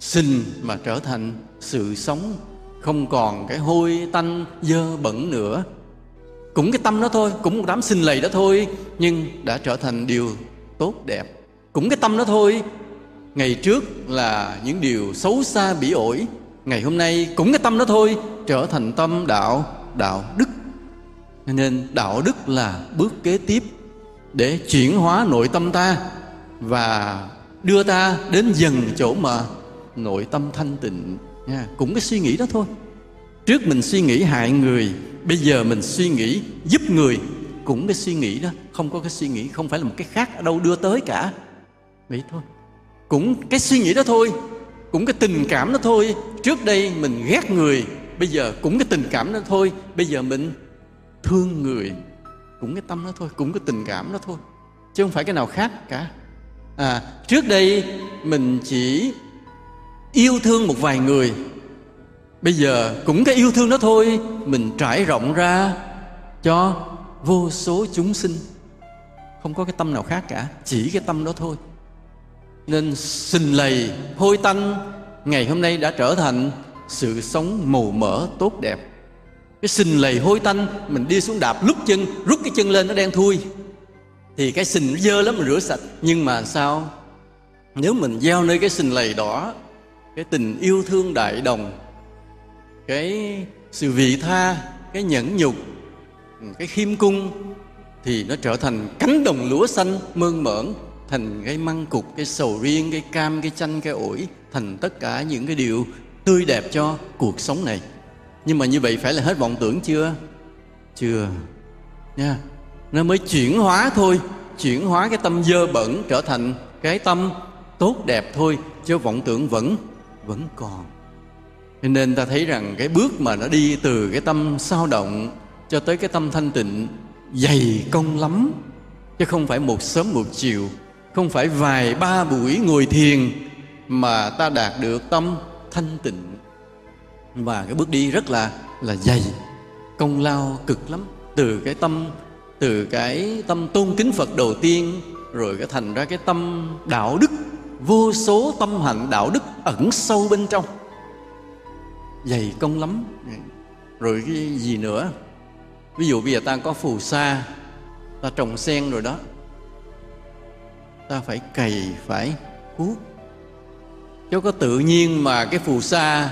sinh mà trở thành sự sống. Không còn cái hôi tanh, dơ bẩn nữa. Cũng cái tâm đó thôi, cũng một đám sinh lầy đó thôi, nhưng đã trở thành điều tốt đẹp. Cũng cái tâm đó thôi. Ngày trước là những điều xấu xa bỉ ổi. Ngày hôm nay cũng cái tâm đó thôi, trở thành tâm đạo đạo đức. Nên đạo đức là bước kế tiếp để chuyển hóa nội tâm ta và đưa ta đến dần chỗ mà nội tâm thanh tịnh nha cũng cái suy nghĩ đó thôi. Trước mình suy nghĩ hại người, bây giờ mình suy nghĩ giúp người, cũng cái suy nghĩ đó, không có cái suy nghĩ, không phải là một cái khác ở đâu đưa tới cả. Vậy thôi. Cũng cái suy nghĩ đó thôi, cũng cái tình cảm đó thôi. Trước đây mình ghét người, bây giờ cũng cái tình cảm đó thôi. Bây giờ mình thương người, cũng cái tâm đó thôi, cũng cái tình cảm đó thôi, chứ không phải cái nào khác cả. À trước đây mình chỉ yêu thương một vài người. Bây giờ cũng cái yêu thương đó thôi, mình trải rộng ra cho vô số chúng sinh. Không có cái tâm nào khác cả, chỉ cái tâm đó thôi. Nên sinh lầy hôi tanh, ngày hôm nay đã trở thành sự sống màu mỡ tốt đẹp. Cái sình lầy hôi tanh, mình đi xuống đạp lúc chân, rút cái chân lên nó đen thui. Thì cái sình nó dơ lắm mình rửa sạch. Nhưng mà sao? Nếu mình gieo nơi cái sình lầy đỏ cái tình yêu thương đại đồng, cái sự vị tha, cái nhẫn nhục, cái khiêm cung thì nó trở thành cánh đồng lúa xanh mơn mởn, thành cái măng cục, cái sầu riêng, cái cam, cái chanh, cái ổi, thành tất cả những cái điều tươi đẹp cho cuộc sống này. Nhưng mà như vậy phải là hết vọng tưởng chưa? Chưa. Nha. Nó mới chuyển hóa thôi, chuyển hóa cái tâm dơ bẩn trở thành cái tâm tốt đẹp thôi, chứ vọng tưởng vẫn vẫn còn. Cho nên ta thấy rằng cái bước mà nó đi từ cái tâm sao động cho tới cái tâm thanh tịnh dày công lắm. Chứ không phải một sớm một chiều, không phải vài ba buổi ngồi thiền mà ta đạt được tâm thanh tịnh. Và cái bước đi rất là là dày, công lao cực lắm. Từ cái tâm, từ cái tâm tôn kính Phật đầu tiên, rồi cái thành ra cái tâm đạo đức vô số tâm hạnh đạo đức ẩn sâu bên trong. Dày công lắm. Rồi cái gì nữa? Ví dụ bây giờ ta có phù sa, ta trồng sen rồi đó. Ta phải cày, phải cuốc. Chứ có tự nhiên mà cái phù sa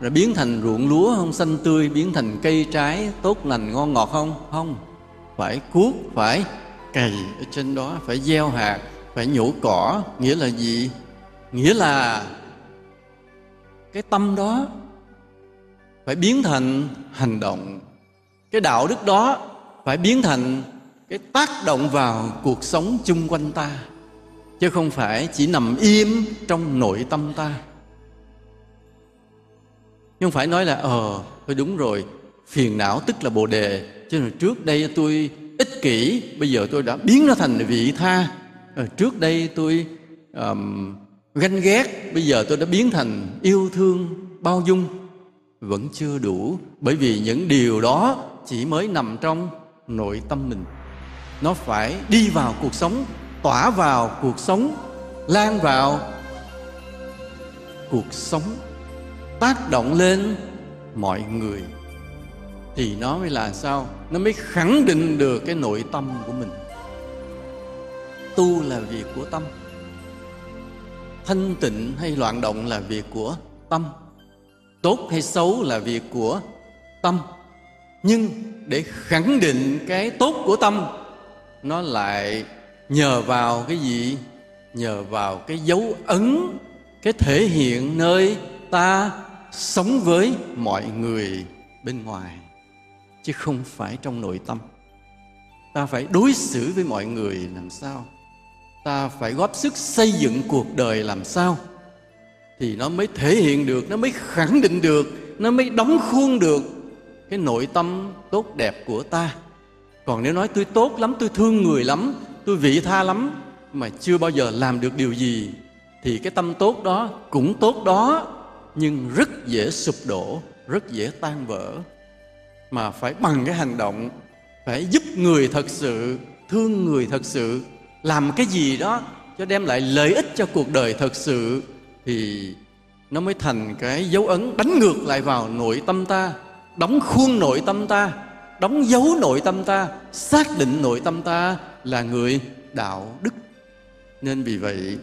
rồi biến thành ruộng lúa không? Xanh tươi biến thành cây trái, tốt lành, ngon ngọt không? Không. Phải cuốc, phải cày ở trên đó, phải gieo hạt phải nhổ cỏ, nghĩa là gì? Nghĩa là cái tâm đó phải biến thành hành động. Cái đạo đức đó phải biến thành cái tác động vào cuộc sống chung quanh ta, chứ không phải chỉ nằm im trong nội tâm ta. Nhưng phải nói là ờ tôi đúng rồi, phiền não tức là bồ đề cho nên trước đây tôi ích kỷ, bây giờ tôi đã biến nó thành vị tha. Ờ, trước đây tôi um, ganh ghét bây giờ tôi đã biến thành yêu thương bao dung. Vẫn chưa đủ bởi vì những điều đó chỉ mới nằm trong nội tâm mình. Nó phải đi vào cuộc sống tỏa vào cuộc sống lan vào cuộc sống tác động lên mọi người. Thì nó mới là sao? Nó mới khẳng định được cái nội tâm của mình tu là việc của tâm. Thanh tịnh hay loạn động là việc của tâm. Tốt hay xấu là việc của tâm. Nhưng để khẳng định cái tốt của tâm, nó lại nhờ vào cái gì? Nhờ vào cái dấu ấn, cái thể hiện nơi ta sống với mọi người bên ngoài. Chứ không phải trong nội tâm. Ta phải đối xử với mọi người làm sao? Ta phải góp sức xây dựng cuộc đời làm sao thì nó mới thể hiện được, nó mới khẳng định được, nó mới đóng khuôn được cái nội tâm tốt đẹp của ta. Còn nếu nói tôi tốt lắm, tôi thương người lắm, tôi vị tha lắm mà chưa bao giờ làm được điều gì thì cái tâm tốt đó cũng tốt đó, nhưng rất dễ sụp đổ, rất dễ tan vỡ. Mà phải bằng cái hành động, phải giúp người thật sự, thương người thật sự làm cái gì đó cho đem lại lợi ích cho cuộc đời thật sự thì nó mới thành cái dấu ấn đánh ngược lại vào nội tâm ta, đóng khuôn nội tâm ta, đóng dấu nội tâm ta, xác định nội tâm ta là người đạo đức. Nên vì vậy,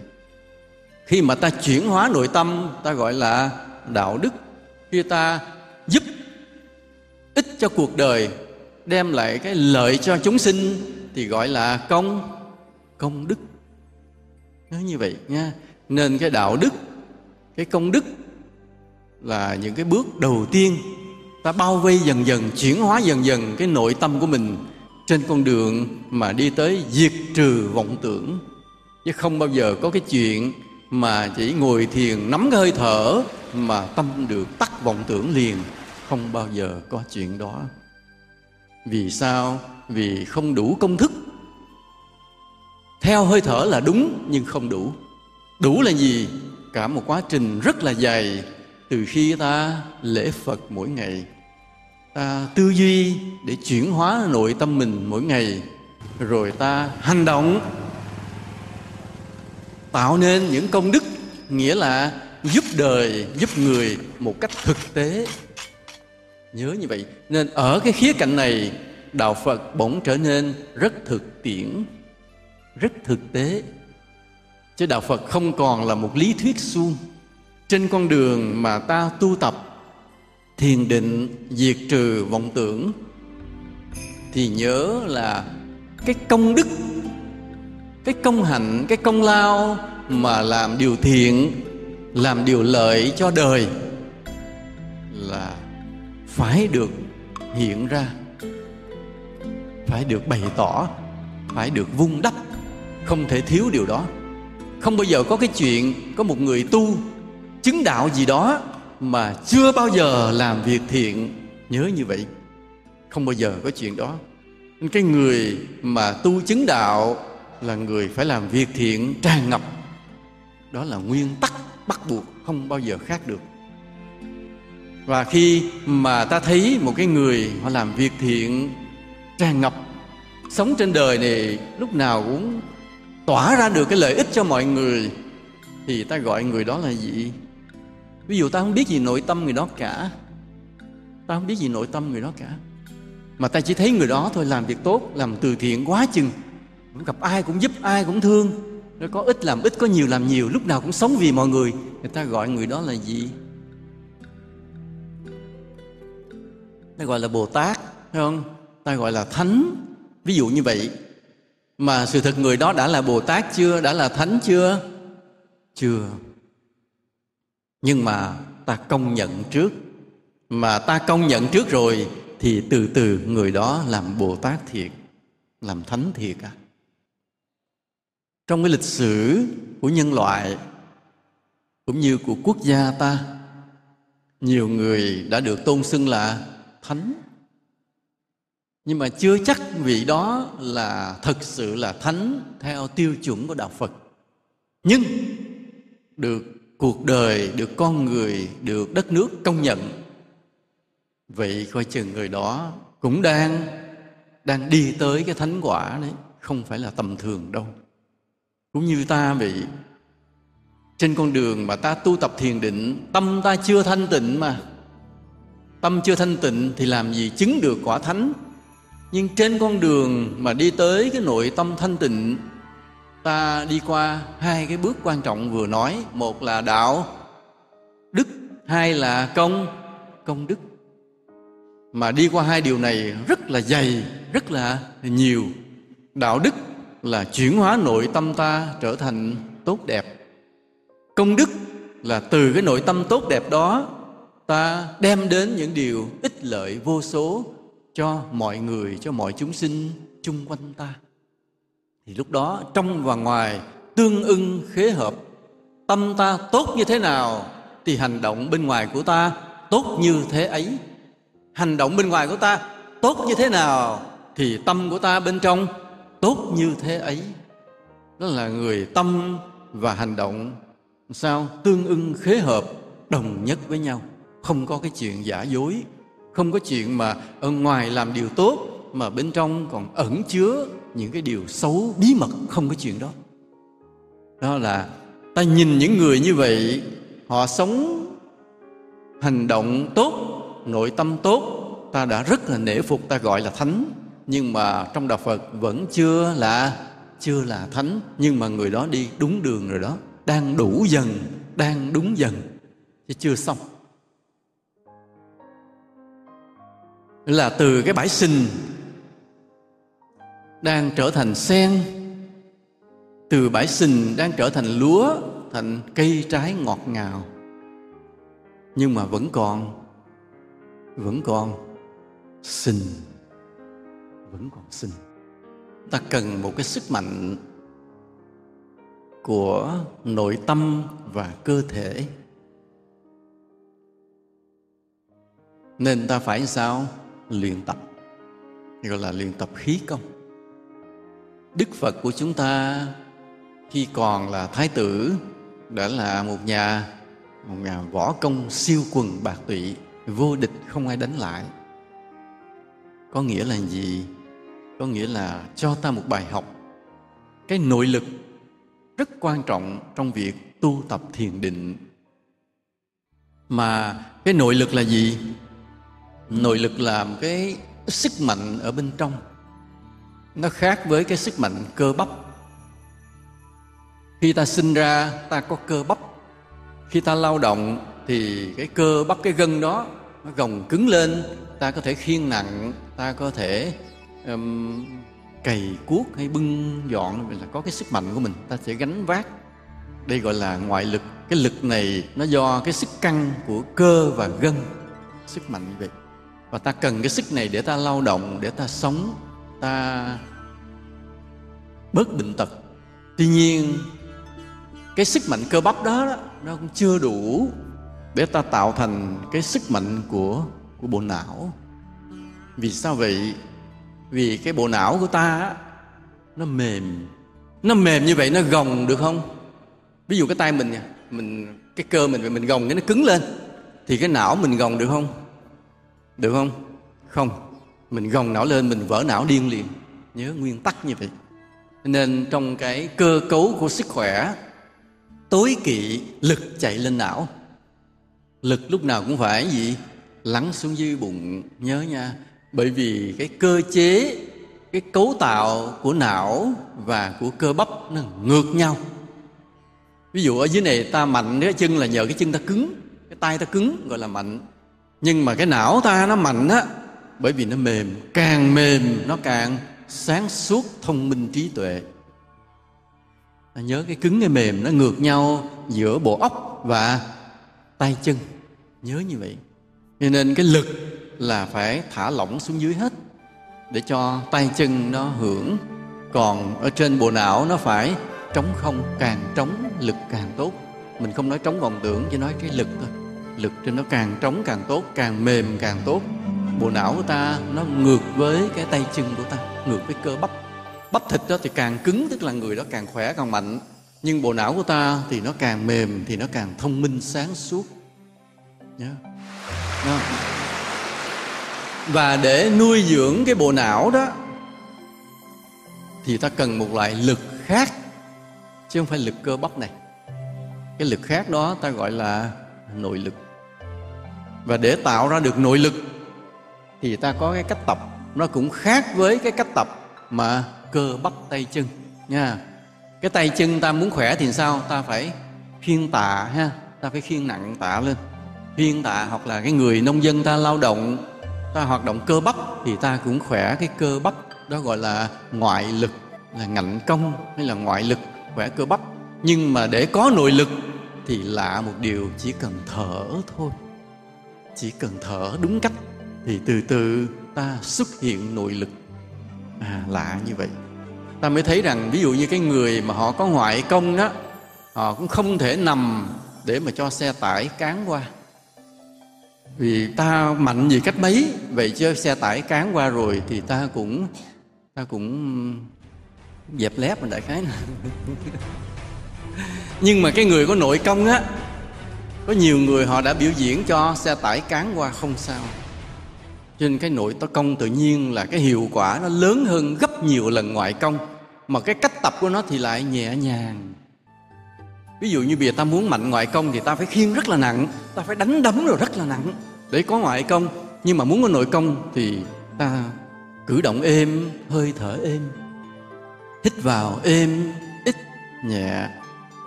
khi mà ta chuyển hóa nội tâm, ta gọi là đạo đức, khi ta giúp ích cho cuộc đời, đem lại cái lợi cho chúng sinh thì gọi là công công đức. Nói như vậy nha. Nên cái đạo đức, cái công đức là những cái bước đầu tiên ta bao vây dần dần, chuyển hóa dần dần cái nội tâm của mình trên con đường mà đi tới diệt trừ vọng tưởng. Chứ không bao giờ có cái chuyện mà chỉ ngồi thiền nắm cái hơi thở mà tâm được tắt vọng tưởng liền. Không bao giờ có chuyện đó. Vì sao? Vì không đủ công thức theo hơi thở là đúng, nhưng không đủ. Đủ là gì? Cả một quá trình rất là dài, từ khi ta lễ phật mỗi ngày. Ta tư duy để chuyển hóa nội tâm mình mỗi ngày, rồi ta hành động, tạo nên những công đức, nghĩa là giúp đời, giúp người một cách thực tế. Nhớ như vậy, nên ở cái khía cạnh này, đạo phật bỗng trở nên rất thực tiễn rất thực tế. Chứ đạo phật không còn là một lý thuyết suông. Trên con đường mà ta tu tập, thiền định, diệt trừ vọng tưởng, thì nhớ là cái công đức, cái công hạnh, cái công lao mà làm điều thiện, làm điều lợi cho đời là phải được hiện ra, phải được bày tỏ, phải được vung đắp không thể thiếu điều đó. Không bao giờ có cái chuyện có một người tu chứng đạo gì đó mà chưa bao giờ làm việc thiện. Nhớ như vậy. Không bao giờ có chuyện đó. Nên cái người mà tu chứng đạo là người phải làm việc thiện, tràn ngập. Đó là nguyên tắc bắt buộc, không bao giờ khác được. Và khi mà ta thấy một cái người họ làm việc thiện, tràn ngập, sống trên đời này lúc nào cũng tỏa ra được cái lợi ích cho mọi người, thì ta gọi người đó là gì? Ví dụ ta không biết gì nội tâm người đó cả. Ta không biết gì nội tâm người đó cả. Mà ta chỉ thấy người đó thôi, làm việc tốt, làm từ thiện quá chừng. Gặp ai cũng giúp, ai cũng thương. Nó có ít làm ít, có nhiều làm nhiều, lúc nào cũng sống vì mọi người. Người ta gọi người đó là gì? Ta gọi là bồ tát, phải không? Ta gọi là thánh. Ví dụ như vậy mà sự thật người đó đã là bồ tát chưa? Đã là thánh chưa? Chưa. Nhưng mà ta công nhận trước. Mà ta công nhận trước rồi, thì từ từ người đó làm bồ tát thiệt, làm thánh thiệt à. Trong cái lịch sử của nhân loại, cũng như của quốc gia ta, nhiều người đã được tôn xưng là thánh nhưng mà chưa chắc vị đó là thật sự là thánh theo tiêu chuẩn của đạo phật. Nhưng được cuộc đời, được con người, được đất nước công nhận, vậy coi chừng người đó cũng đang đang đi tới cái thánh quả đấy, không phải là tầm thường đâu. Cũng như ta bị trên con đường mà ta tu tập thiền định, tâm ta chưa thanh tịnh mà. Tâm chưa thanh tịnh thì làm gì chứng được quả thánh? Nhưng trên con đường mà đi tới cái nội tâm thanh tịnh, ta đi qua hai cái bước quan trọng vừa nói. Một là đạo đức, hai là công công đức. Mà đi qua hai điều này rất là dày, rất là nhiều. Đạo đức là chuyển hóa nội tâm ta trở thành tốt đẹp. Công đức là từ cái nội tâm tốt đẹp đó, ta đem đến những điều ích lợi vô số cho mọi người, cho mọi chúng sinh chung quanh ta. Thì lúc đó, trong và ngoài tương ưng khế hợp, tâm ta tốt như thế nào thì hành động bên ngoài của ta tốt như thế ấy. Hành động bên ngoài của ta tốt như thế nào thì tâm của ta bên trong tốt như thế ấy. Đó là người tâm và hành động. Sao? Tương ưng khế hợp, đồng nhất với nhau. Không có cái chuyện giả dối không có chuyện mà ở ngoài làm điều tốt, mà bên trong còn ẩn chứa những cái điều xấu, bí mật, không có chuyện đó. Đó là ta nhìn những người như vậy, họ sống hành động tốt, nội tâm tốt, ta đã rất là nể phục, ta gọi là thánh. Nhưng mà trong đạo phật vẫn chưa là chưa là thánh. Nhưng mà người đó đi đúng đường rồi đó. Đang đủ dần, đang đúng dần. Chứ chưa xong. Là từ cái bãi sình đang trở thành sen. Từ bãi sình đang trở thành lúa, thành cây trái ngọt ngào. Nhưng mà vẫn còn vẫn còn sình, vẫn còn sình. Ta cần một cái sức mạnh của nội tâm và cơ thể. Nên ta phải sao? Luyện tập. Gọi là luyện tập khí công. Đức phật của chúng ta khi còn là thái tử đã là một nhà một nhà võ công siêu quần bạc tụy, vô địch không ai đánh lại. Có nghĩa là gì? Có nghĩa là cho ta một bài học. Cái nội lực rất quan trọng trong việc tu tập thiền định. Mà cái nội lực là gì? Nội lực là một cái sức mạnh ở bên trong. Nó khác với cái sức mạnh cơ bắp. Khi ta sinh ra ta có cơ bắp. Khi ta lao động thì cái cơ bắp cái gân đó nó gồng cứng lên. Ta có thể khiêng nặng ta có thể um, cày cuốc hay bưng dọn. Là có cái sức mạnh của mình ta sẽ gánh vác. Đây gọi là ngoại lực. Cái lực này nó do cái sức căng của cơ và gân sức mạnh như vậy và ta cần cái sức này để ta lao động để ta sống ta bớt bệnh tật. Tuy nhiên cái sức mạnh cơ bắp đó, đó nó cũng chưa đủ để ta tạo thành cái sức mạnh của của bộ não. Vì sao vậy? Vì cái bộ não của ta nó mềm. Nó mềm như vậy nó gồng được không? Ví dụ cái tay mình mình cái cơ mình mình gồng cái nó cứng lên thì cái não mình gồng được không? Được không? Không. Mình gồng não lên, mình vỡ não điên liền. Nhớ nguyên tắc như vậy. Nên trong cái cơ cấu của sức khỏe, tối kỵ lực chạy lên não. Lực lúc nào cũng phải gì? Lắng xuống dưới bụng, nhớ nha. Bởi vì cái cơ chế, cái cấu tạo của não và của cơ bắp nó ngược nhau. Ví dụ ở dưới này ta mạnh, cái chân là nhờ cái chân ta cứng, cái tay ta cứng, gọi là mạnh nhưng mà cái não ta nó mạnh á, bởi vì nó mềm, càng mềm nó càng sáng suốt thông minh trí tuệ. Ta nhớ cái cứng, cái mềm nó ngược nhau giữa bộ óc và tay chân. Nhớ như vậy. Cho nên cái lực là phải thả lỏng xuống dưới hết để cho tay chân nó hưởng. Còn ở trên bộ não nó phải trống không, càng trống lực càng tốt. Mình không nói trống vọng tưởng, chỉ nói cái lực thôi lực trên nó càng trống càng tốt, càng mềm càng tốt. Bộ não của ta nó ngược với cái tay chân của ta, ngược với cơ bắp. Bắp thịt đó thì càng cứng, tức là người đó càng khỏe càng mạnh. Nhưng bộ não của ta thì nó càng mềm, thì nó càng thông minh, sáng suốt. Nhớ. Yeah. và để nuôi dưỡng cái bộ não đó, thì ta cần một loại lực khác, chứ không phải lực cơ bắp này. Cái lực khác đó ta gọi là nội lực và để tạo ra được nội lực, thì ta có cái cách tập. Nó cũng khác với cái cách tập mà cơ bắp tay chân, nha. Cái tay chân ta muốn khỏe thì sao? Ta phải khiêng tạ ha, ta phải khiêng nặng tạ lên. Khiêng tạ hoặc là cái người nông dân ta lao động, ta hoạt động cơ bắp thì ta cũng khỏe. Cái cơ bắp đó gọi là ngoại lực, là ngạnh công hay là ngoại lực, khỏe cơ bắp. Nhưng mà để có nội lực thì lạ một điều, chỉ cần thở thôi chỉ cần thở đúng cách thì từ từ ta xuất hiện nội lực. À lạ như vậy. Ta mới thấy rằng ví dụ như cái người mà họ có ngoại công đó, họ cũng không thể nằm để mà cho xe tải cán qua. Vì ta mạnh gì cách mấy, vậy chứ xe tải cán qua rồi thì ta cũng ta cũng dẹp lép mà đại khái này. <laughs> nhưng mà cái người có nội công á có nhiều người họ đã biểu diễn cho xe tải cán qua không sao. Trên nên cái nội công tự nhiên là cái hiệu quả nó lớn hơn gấp nhiều lần ngoại công, mà cái cách tập của nó thì lại nhẹ nhàng. Ví dụ như bây giờ ta muốn mạnh ngoại công thì ta phải khiêng rất là nặng, ta phải đánh đấm rồi rất là nặng để có ngoại công. Nhưng mà muốn có nội công thì ta cử động êm, hơi thở êm, hít vào êm, ít nhẹ,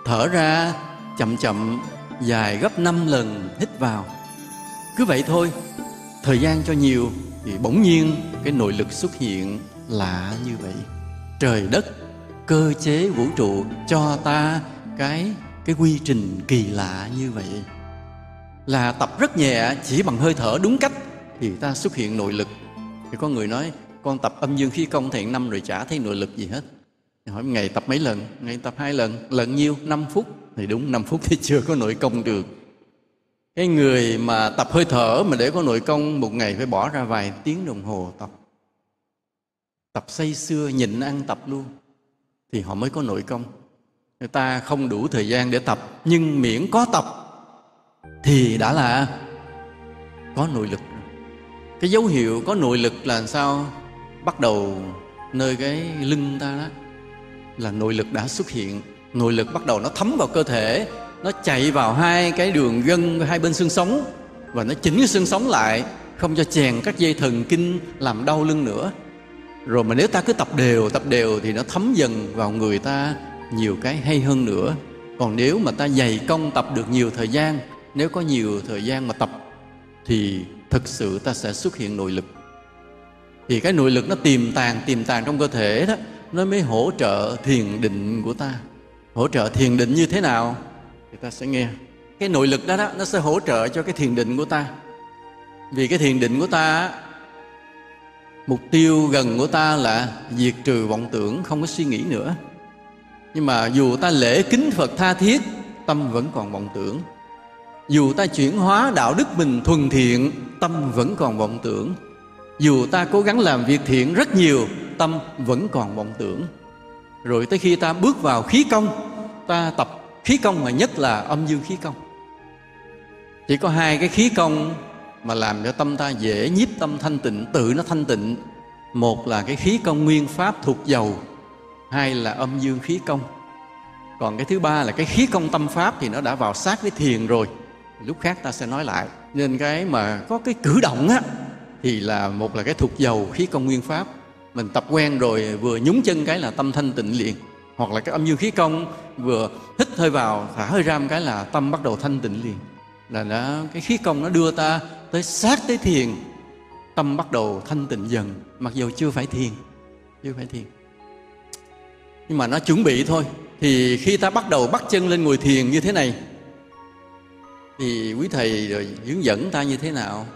thở ra chậm chậm dài gấp 5 lần hít vào. Cứ vậy thôi, thời gian cho nhiều thì bỗng nhiên cái nội lực xuất hiện lạ như vậy. Trời đất, cơ chế vũ trụ cho ta cái cái quy trình kỳ lạ như vậy. Là tập rất nhẹ, chỉ bằng hơi thở đúng cách thì ta xuất hiện nội lực. Thì có người nói, con tập âm dương khí công thiện năm rồi chả thấy nội lực gì hết. Hỏi, ngày tập mấy lần? Ngày tập hai lần lần nhiêu 5 phút thì đúng 5 phút thì chưa có nội công được. Cái người mà tập hơi thở mà để có nội công, một ngày phải bỏ ra vài tiếng đồng hồ tập. Tập say xưa nhịn ăn tập luôn, thì họ mới có nội công. Người ta không đủ thời gian để tập, nhưng miễn có tập thì đã là có nội lực cái dấu hiệu có nội lực là sao? Bắt đầu nơi cái lưng ta đó, là nội lực đã xuất hiện nội lực bắt đầu nó thấm vào cơ thể, nó chạy vào hai cái đường gân, hai bên xương sống, và nó chỉnh cái xương sống lại, không cho chèn các dây thần kinh làm đau lưng nữa. Rồi mà nếu ta cứ tập đều tập đều thì nó thấm dần vào người ta nhiều cái hay hơn nữa. Còn nếu mà ta dày công tập được nhiều thời gian, nếu có nhiều thời gian mà tập, thì thực sự ta sẽ xuất hiện nội lực. Thì cái nội lực nó tiềm tàng tiềm tàng trong cơ thể đó, nó mới hỗ trợ thiền định của ta hỗ trợ thiền định như thế nào? Thì ta sẽ nghe. Cái nội lực đó đó, nó sẽ hỗ trợ cho cái thiền định của ta. Vì cái thiền định của ta, mục tiêu gần của ta là diệt trừ vọng tưởng, không có suy nghĩ nữa. Nhưng mà dù ta lễ kính phật tha thiết, tâm vẫn còn vọng tưởng. Dù ta chuyển hóa đạo đức mình thuần thiện, tâm vẫn còn vọng tưởng. Dù ta cố gắng làm việc thiện rất nhiều, tâm vẫn còn vọng tưởng rồi tới khi ta bước vào khí công, ta tập khí công mà nhất là âm dương khí công. Chỉ có hai cái khí công mà làm cho tâm ta dễ nhiếp tâm thanh tịnh, tự nó thanh tịnh. Một là cái khí công nguyên pháp thuộc dầu, hai là âm dương khí công. Còn cái thứ ba là cái khí công tâm pháp thì nó đã vào sát với thiền rồi. Lúc khác ta sẽ nói lại. Nên cái mà có cái cử động á, thì là một là cái thuộc dầu, khí công nguyên pháp mình tập quen rồi, vừa nhúng chân cái là tâm thanh tịnh liền. Hoặc là cái âm dương khí công, vừa hít hơi vào, thả hơi ra một cái là tâm bắt đầu thanh tịnh liền. Là nó cái khí công nó đưa ta tới sát tới thiền, tâm bắt đầu thanh tịnh dần, mặc dù chưa phải thiền, chưa phải thiền. Nhưng mà nó chuẩn bị thôi. Thì khi ta bắt đầu bắt chân lên ngồi thiền như thế này, thì quý thầy rồi hướng dẫn ta như thế nào?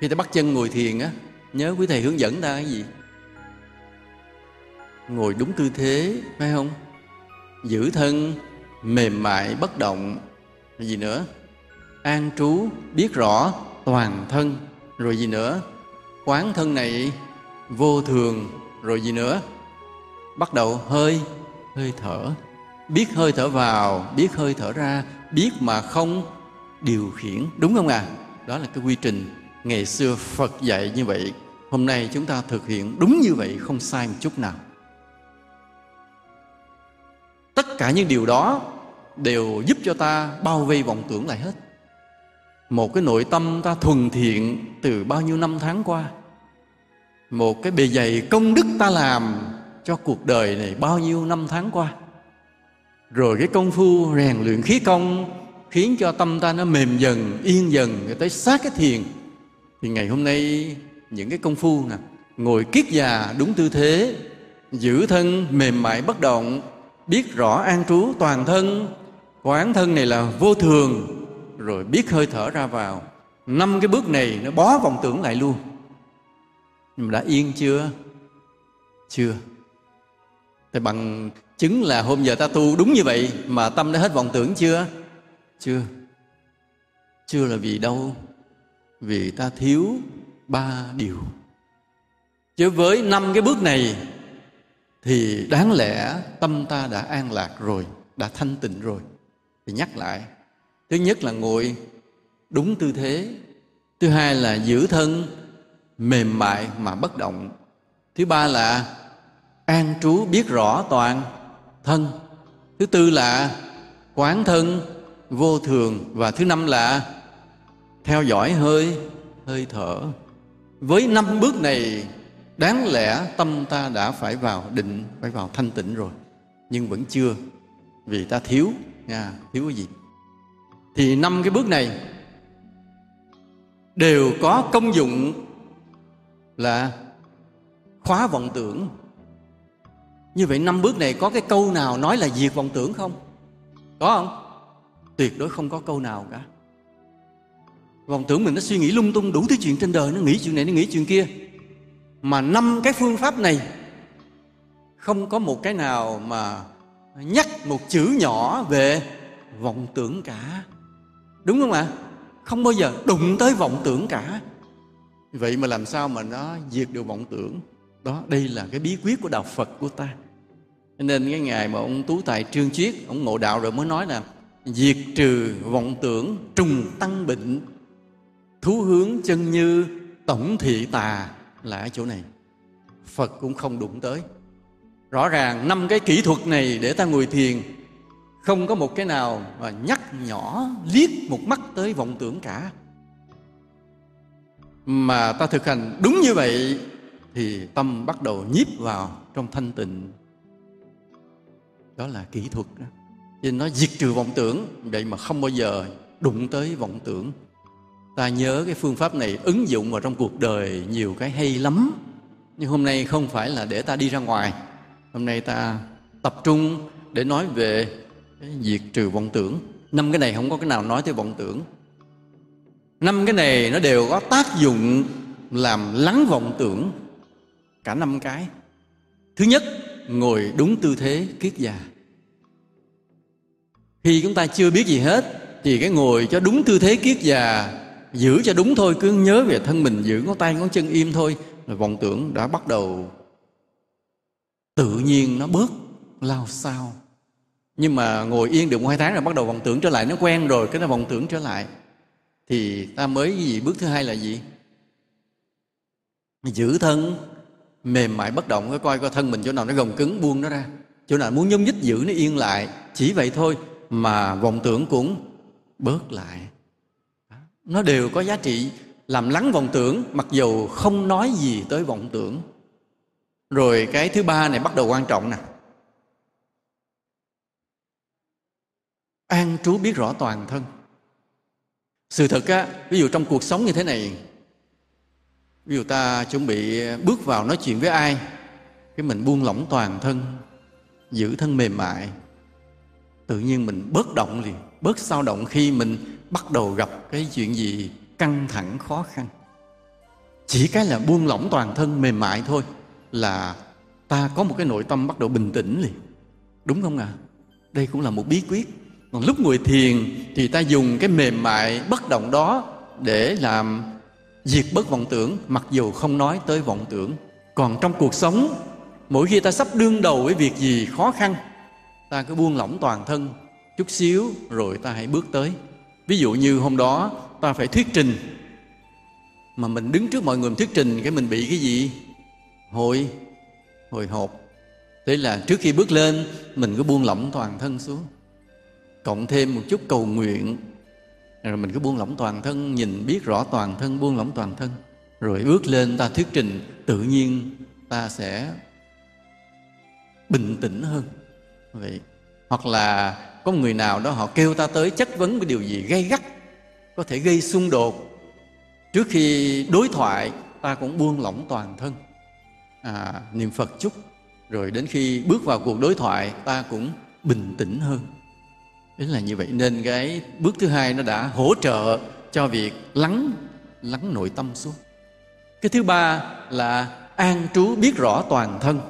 Khi ta bắt chân ngồi thiền á, nhớ quý thầy hướng dẫn ta cái gì? Ngồi đúng tư thế, phải không? Giữ thân, mềm mại, bất động. Rồi gì nữa? An trú, biết rõ toàn thân. Rồi gì nữa? Quán thân này vô thường. Rồi gì nữa? Bắt đầu hơi hơi thở. Biết hơi thở vào, biết hơi thở ra, biết mà không, điều khiển. Đúng không à? Đó là cái quy trình ngày xưa phật dạy như vậy, hôm nay chúng ta thực hiện đúng như vậy không sai một chút nào. Tất cả những điều đó đều giúp cho ta bao vây vọng tưởng lại hết. Một cái nội tâm ta thuần thiện từ bao nhiêu năm tháng qua. Một cái bề dày công đức ta làm cho cuộc đời này bao nhiêu năm tháng qua. Rồi cái công phu rèn luyện khí công khiến cho tâm ta nó mềm dần, yên dần, rồi tới sát cái thiền thì ngày hôm nay, những cái công phu nè, ngồi kiết già đúng tư thế, giữ thân mềm mại bất động, biết rõ an trú toàn thân, quán thân này là vô thường, rồi biết hơi thở ra vào. Năm cái bước này nó bó vọng tưởng lại luôn. Nhưng mà đã yên chưa? Chưa. Thì bằng chứng là hôm giờ ta tu đúng như vậy mà tâm đã hết vọng tưởng chưa? Chưa. Chưa là vì đâu? Vì ta thiếu ba điều. Chứ với năm cái bước này, thì đáng lẽ tâm ta đã an lạc rồi, đã thanh tịnh rồi. Thì nhắc lại, thứ nhất là ngồi đúng tư thế, thứ hai là giữ thân mềm mại mà bất động, thứ ba là an trú biết rõ toàn thân, thứ tư là quán thân vô thường, và thứ năm là theo dõi hơi hơi thở. Với năm bước này, đáng lẽ tâm ta đã phải vào định, phải vào thanh tịnh rồi. Nhưng vẫn chưa, vì ta thiếu, nha, thiếu cái gì? Thì năm cái bước này đều có công dụng là khóa vọng tưởng. Như vậy năm bước này có cái câu nào nói là diệt vọng tưởng không? Có không? Tuyệt đối không có câu nào cả vọng tưởng mình nó suy nghĩ lung tung đủ thứ chuyện trên đời nó nghĩ chuyện này nó nghĩ chuyện kia. Mà năm cái phương pháp này không có một cái nào mà nhắc một chữ nhỏ về vọng tưởng cả. Đúng không ạ? Không bao giờ đụng tới vọng tưởng cả. Vậy mà làm sao mà nó diệt được vọng tưởng? Đó đây là cái bí quyết của đạo phật của ta. Nên cái ngày mà ông tú tài trương chiết ông ngộ đạo rồi mới nói là diệt trừ vọng tưởng trùng tăng bệnh thú hướng chân như tổng thị tà là ở chỗ này. Phật cũng không đụng tới. Rõ ràng năm cái kỹ thuật này để ta ngồi thiền, không có một cái nào mà nhắc nhỏ liếc một mắt tới vọng tưởng cả. Mà ta thực hành đúng như vậy thì tâm bắt đầu nhiếp vào trong thanh tịnh. Đó là kỹ thuật đó. Nên nó diệt trừ vọng tưởng, vậy mà không bao giờ đụng tới vọng tưởng ta nhớ cái phương pháp này ứng dụng vào trong cuộc đời nhiều cái hay lắm. Nhưng hôm nay không phải là để ta đi ra ngoài. Hôm nay ta tập trung để nói về cái diệt trừ vọng tưởng. Năm cái này không có cái nào nói tới vọng tưởng. Năm cái này nó đều có tác dụng làm lắng vọng tưởng. Cả năm cái. Thứ nhất, ngồi đúng tư thế, kiết già. Khi chúng ta chưa biết gì hết, thì cái ngồi cho đúng tư thế, kiết già giữ cho đúng thôi, cứ nhớ về thân mình, giữ ngón tay, ngón chân im thôi. Là vọng tưởng đã bắt đầu tự nhiên nó bớt lao sao nhưng mà ngồi yên được một hai tháng rồi bắt đầu vọng tưởng trở lại, nó quen rồi, cái nó vọng tưởng trở lại. Thì ta mới gì? Bước thứ hai là gì? Giữ thân, mềm mại bất động, coi coi thân mình chỗ nào nó gồng cứng, buông nó ra. Chỗ nào muốn nhúc nhích giữ nó yên lại, chỉ vậy thôi mà vọng tưởng cũng bớt lại nó đều có giá trị. Làm lắng vọng tưởng, mặc dù không nói gì tới vọng tưởng. Rồi cái thứ ba này bắt đầu quan trọng nè. An trú biết rõ toàn thân. Sự thật á, ví dụ trong cuộc sống như thế này, ví dụ ta chuẩn bị bước vào nói chuyện với ai, cái mình buông lỏng toàn thân, giữ thân mềm mại, tự nhiên mình bớt động liền, bớt sao động khi mình bắt đầu gặp cái chuyện gì căng thẳng khó khăn. Chỉ cái là buông lỏng toàn thân mềm mại thôi là ta có một cái nội tâm bắt đầu bình tĩnh liền. Đúng không ạ? À? đây cũng là một bí quyết. Còn lúc ngồi thiền thì ta dùng cái mềm mại bất động đó để làm diệt bất vọng tưởng, mặc dù không nói tới vọng tưởng. Còn trong cuộc sống, mỗi khi ta sắp đương đầu với việc gì khó khăn, ta cứ buông lỏng toàn thân chút xíu rồi ta hãy bước tới ví dụ như hôm đó ta phải thuyết trình, mà mình đứng trước mọi người thuyết trình cái mình bị cái gì? Hồi hồi hộp. Thế là trước khi bước lên, mình cứ buông lỏng toàn thân xuống. Cộng thêm một chút cầu nguyện. Rồi mình cứ buông lỏng toàn thân, nhìn biết rõ toàn thân, buông lỏng toàn thân. Rồi bước lên ta thuyết trình, tự nhiên ta sẽ bình tĩnh hơn. Vậy, hoặc là có người nào đó họ kêu ta tới chất vấn cái điều gì gây gắt có thể gây xung đột. Trước khi đối thoại ta cũng buông lỏng toàn thân. À, niệm phật chút rồi đến khi bước vào cuộc đối thoại ta cũng bình tĩnh hơn. Đấy là như vậy nên cái bước thứ hai nó đã hỗ trợ cho việc lắng lắng nội tâm xuống. Cái thứ ba là an trú biết rõ toàn thân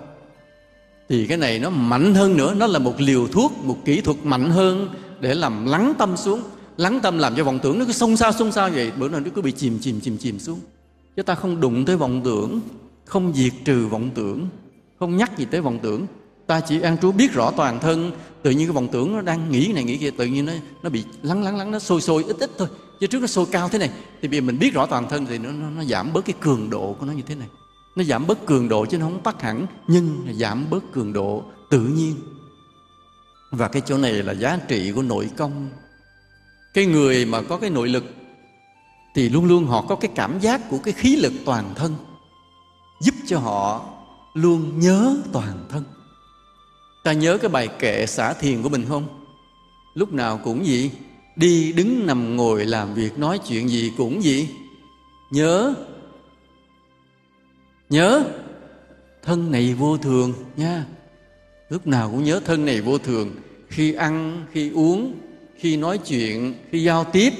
thì cái này nó mạnh hơn nữa nó là một liều thuốc một kỹ thuật mạnh hơn để làm lắng tâm xuống. Lắng tâm làm cho vọng tưởng nó cứ xông xao xông xao vậy bữa nào nó cứ bị chìm chìm chìm chìm xuống. Chứ ta không đụng tới vọng tưởng không diệt trừ vọng tưởng không nhắc gì tới vọng tưởng. Ta chỉ an trú biết rõ toàn thân tự nhiên cái vọng tưởng nó đang nghĩ này nghĩ kia tự nhiên nó nó bị lắng lắng lắng nó sôi sôi ít ít thôi. Chứ trước nó sôi cao thế này thì bây giờ mình biết rõ toàn thân thì nó, nó, nó giảm bớt cái cường độ của nó như thế này nó giảm bớt cường độ chứ nó không tắt hẳn, nhưng giảm bớt cường độ tự nhiên. Và cái chỗ này là giá trị của nội công. Cái người mà có cái nội lực thì luôn luôn họ có cái cảm giác của cái khí lực toàn thân, giúp cho họ luôn nhớ toàn thân. Ta nhớ cái bài kệ xả thiền của mình không? Lúc nào cũng gì đi đứng nằm ngồi làm việc, nói chuyện gì cũng gì nhớ nhớ thân này vô thường nha. Lúc nào cũng nhớ thân này vô thường. Khi ăn, khi uống, khi nói chuyện, khi giao tiếp,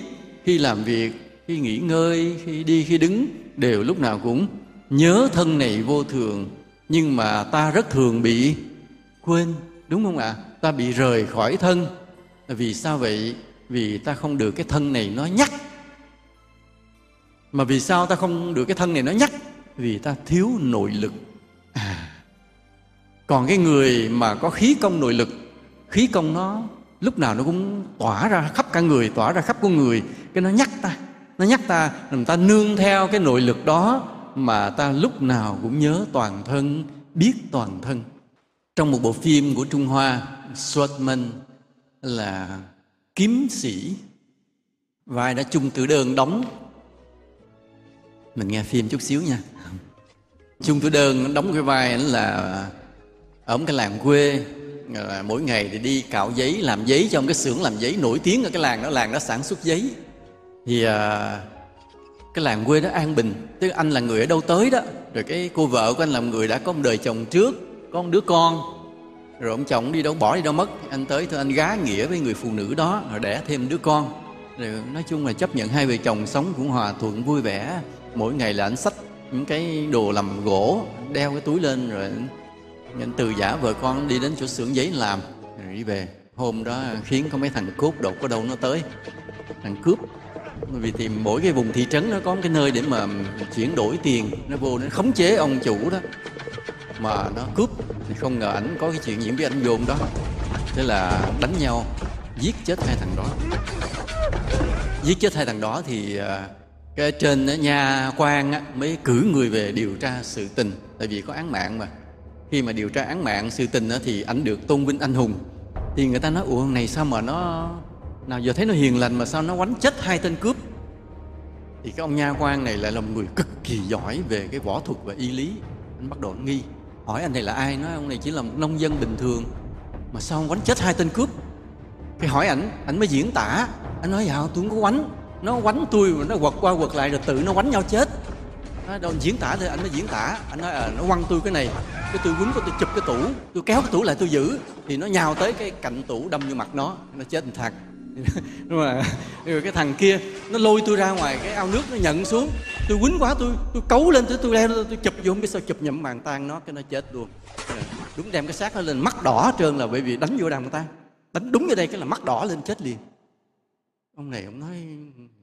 khi làm việc, khi nghỉ ngơi, khi đi, khi đứng đều lúc nào cũng nhớ thân này vô thường. Nhưng mà ta rất thường bị quên, đúng không ạ? Ta bị rời khỏi thân. Vì sao vậy? Vì ta không được cái thân này nó nhắc. Mà vì sao ta không được cái thân này nó nhắc? Vì ta thiếu nội lực. À còn cái người mà có khí công nội lực, khí công nó lúc nào nó cũng tỏa ra khắp cả người, tỏa ra khắp con người, cái nó nhắc ta, nó nhắc ta làm ta nương theo cái nội lực đó mà ta lúc nào cũng nhớ toàn thân, biết toàn thân. Trong một bộ phim của trung hoa, Swatman là kiếm sĩ, vai đã chung tử đơn đóng. Mình nghe phim chút xíu nha chung tử đơn đóng cái vai là ở một cái làng quê. Là mỗi ngày thì đi cạo giấy làm giấy trong cái xưởng làm giấy nổi tiếng ở cái làng đó làng đó sản xuất giấy. Thì à, cái làng quê đó an bình tức anh là người ở đâu tới đó. Rồi cái cô vợ của anh là người đã có một đời chồng trước có một đứa con. Rồi ông chồng đi đâu bỏ đi đâu mất anh tới thôi anh gá nghĩa với người phụ nữ đó rồi đẻ thêm đứa con. Rồi nói chung là chấp nhận hai vợ chồng sống cũng hòa thuận vui vẻ. Mỗi ngày là anh sách những cái đồ làm gỗ, đeo cái túi lên rồi anh từ giả vợ con đi đến chỗ xưởng giấy làm. Rồi đi về. Hôm đó khiến có mấy thằng cướp đột có đâu nó tới. Thằng cướp, vì thì mỗi cái vùng thị trấn nó có một cái nơi để mà chuyển đổi tiền. Nó vô nó khống chế ông chủ đó. Mà nó cướp thì không ngờ ảnh có cái chuyện diễn với anh dồn đó. Thế là đánh nhau, giết chết hai thằng đó. Giết chết hai thằng đó thì à, cái trên nhà quan á, mới cử người về điều tra sự tình. Tại vì có án mạng mà. Khi mà điều tra án mạng sự tình á, thì ảnh được tôn vinh anh hùng. Thì người ta nói ủa này sao mà nó nào giờ thấy nó hiền lành mà sao nó quánh chết hai tên cướp? Thì cái ông nha quan này lại là một người cực kỳ giỏi về cái võ thuật và y lý. Anh bắt đầu nghi hỏi anh này là ai? Nói ông này chỉ là một nông dân bình thường mà sao ông quánh chết hai tên cướp? Cái hỏi ảnh ảnh mới diễn tả. Anh nói dạ tôi không có quánh nó quánh tôi mà nó quật qua quật lại rồi tự nó quánh nhau chết. Đâu diễn tả thì anh mới diễn tả. Anh nói à, nó quăng tôi cái này cái tôi quýnh của tôi chụp cái tủ. Tôi kéo cái tủ lại tôi giữ. Thì nó nhào tới cái cạnh tủ đâm vô mặt nó nó chết một thằng. <laughs> Nhưng mà rồi cái thằng kia nó lôi tôi ra ngoài cái ao nước nó nhận xuống. Tôi quýnh quá tôi tôi cấu lên tôi tôi leo tôi chụp vô không biết sao chụp nhậm bàn tan nó cái nó chết luôn. Đúng đem cái xác nó lên mắt đỏ trơn là bởi vì đánh vô đàn tan đánh đúng vô đây cái là mắt đỏ lên chết liền ông này, ông nói,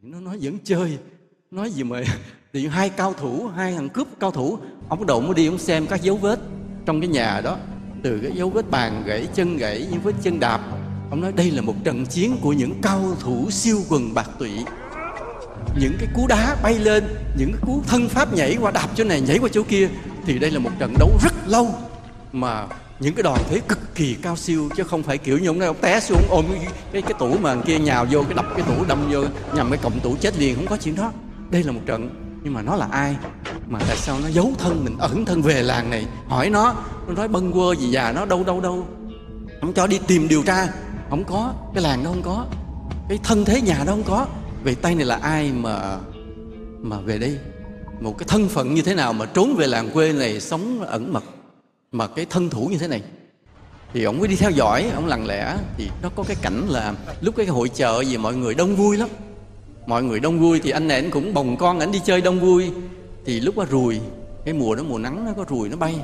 nó nói vẫn chơi. Nói gì mà <laughs> thì hai cao thủ, hai thằng cướp cao thủ. Ông độ mới đi, ông xem các dấu vết trong cái nhà đó. Từ cái dấu vết bàn gãy, chân gãy những vết chân đạp. Ông nói đây là một trận chiến của những cao thủ siêu quần bạc tụy. Những cái cú đá bay lên, những cái cú thân pháp nhảy qua đạp chỗ này, nhảy qua chỗ kia, thì đây là một trận đấu rất lâu mà những cái đòn thế cực kỳ cao siêu chứ không phải kiểu như ông, ông té xuống ôm cái, cái cái tủ mà kia nhào vô cái đập cái tủ đâm vô nhằm cái cọng tủ chết liền không có chuyện đó. Đây là một trận nhưng mà nó là ai? Mà tại sao nó giấu thân mình ẩn thân về làng này? Hỏi nó nó nói bâng quơ gì già nó đâu đâu đâu? Không cho đi tìm điều tra. Không có cái làng đó không có. Cái thân thế nhà đó không có. Vậy tay này là ai mà mà về đây? Một cái thân phận như thế nào mà trốn về làng quê này sống ẩn mật? Mà cái thân thủ như thế này, thì ông mới đi theo dõi, ông lặng lẽ, thì nó có cái cảnh là lúc cái hội chợ gì mọi người đông vui lắm. Mọi người đông vui thì anh này anh cũng bồng con ảnh đi chơi đông vui. Thì lúc đó rùi, cái mùa đó, mùa nắng nó có rùi, nó bay.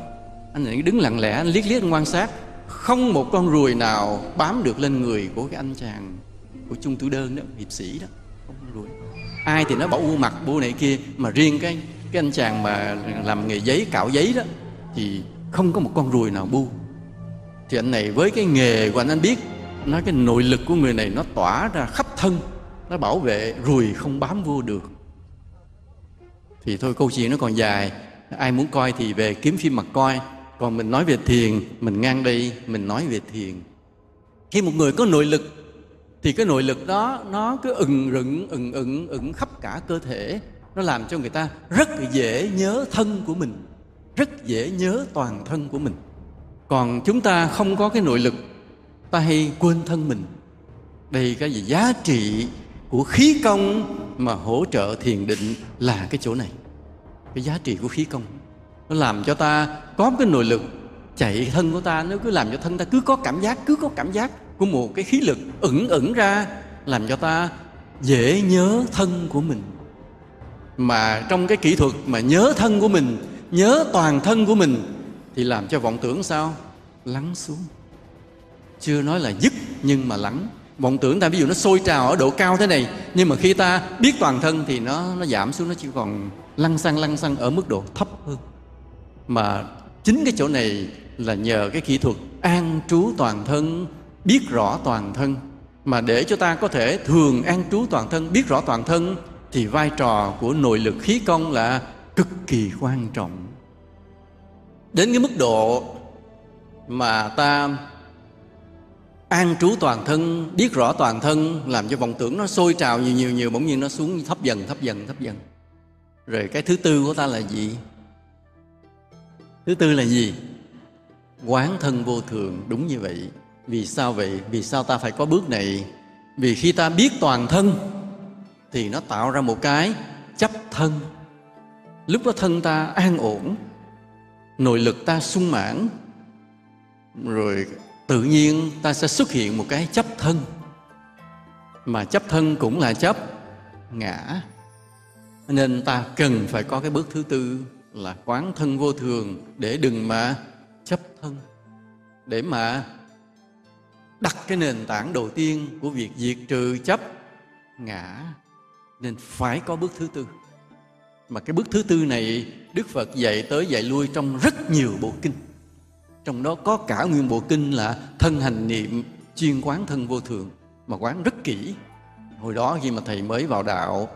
Anh này đứng lặng lẽ, anh liếc liếc anh quan sát. Không một con ruồi nào bám được lên người của cái anh chàng của chung tử đơn đó, hiệp sĩ đó. Không con ruồi ai thì nó bảo u mặt bu này kia, mà riêng cái cái anh chàng mà làm nghề giấy, cạo giấy đó, thì không có một con ruồi nào bu. Thì anh này với cái nghề của anh anh biết nói cái nội lực của người này nó tỏa ra khắp thân, nó bảo vệ ruồi không bám vô được. Thì thôi, câu chuyện nó còn dài. Ai muốn coi thì về kiếm phim mặt coi. Còn mình nói về thiền, mình ngang đây, mình nói về thiền. Khi một người có nội lực, thì cái nội lực đó nó cứ ừng rựng ừng ừng ừng khắp cả cơ thể. Nó làm cho người ta rất dễ nhớ thân của mình rất dễ nhớ toàn thân của mình. Còn chúng ta không có cái nội lực, ta hay quên thân mình. Đây cái gì? Giá trị của khí công mà hỗ trợ thiền định là cái chỗ này. Cái giá trị của khí công. Nó làm cho ta có cái nội lực, chạy thân của ta nó cứ làm cho thân ta cứ có cảm giác, cứ có cảm giác của một cái khí lực ẩn ẩn ra, làm cho ta dễ nhớ thân của mình. Mà trong cái kỹ thuật mà nhớ thân của mình nhớ toàn thân của mình thì làm cho vọng tưởng sao? Lắng xuống. Chưa nói là dứt, nhưng mà lắng. Vọng tưởng ta, ví dụ nó sôi trào ở độ cao thế này, nhưng mà khi ta biết toàn thân thì nó nó giảm xuống, nó chỉ còn lăn xăng lăn xăng ở mức độ thấp hơn. Mà chính cái chỗ này là nhờ cái kỹ thuật an trú toàn thân, biết rõ toàn thân. Mà để cho ta có thể thường an trú toàn thân, biết rõ toàn thân, thì vai trò của nội lực khí công là cực kỳ quan trọng đến cái mức độ mà ta an trú toàn thân, biết rõ toàn thân, làm cho vọng tưởng nó sôi trào nhiều nhiều nhiều, bỗng nhiên nó xuống thấp dần thấp dần thấp dần. Rồi cái thứ tư của ta là gì? Thứ tư là gì? Quán thân vô thường, đúng như vậy. Vì sao vậy? Vì sao ta phải có bước này? Vì khi ta biết toàn thân, thì nó tạo ra một cái chấp thân. Lúc đó thân ta an ổn nội lực ta sung mãn, rồi tự nhiên ta sẽ xuất hiện một cái chấp thân. Mà chấp thân cũng là chấp ngã. Nên ta cần phải có cái bước thứ tư là quán thân vô thường để đừng mà chấp thân. Để mà đặt cái nền tảng đầu tiên của việc diệt trừ chấp ngã, nên phải có bước thứ tư. Mà cái bước thứ tư này đức phật dạy tới dạy lui trong rất nhiều bộ kinh. Trong đó có cả nguyên bộ kinh là thân hành niệm, chuyên quán thân vô thường, mà quán rất kỹ. Hồi đó khi mà thầy mới vào đạo,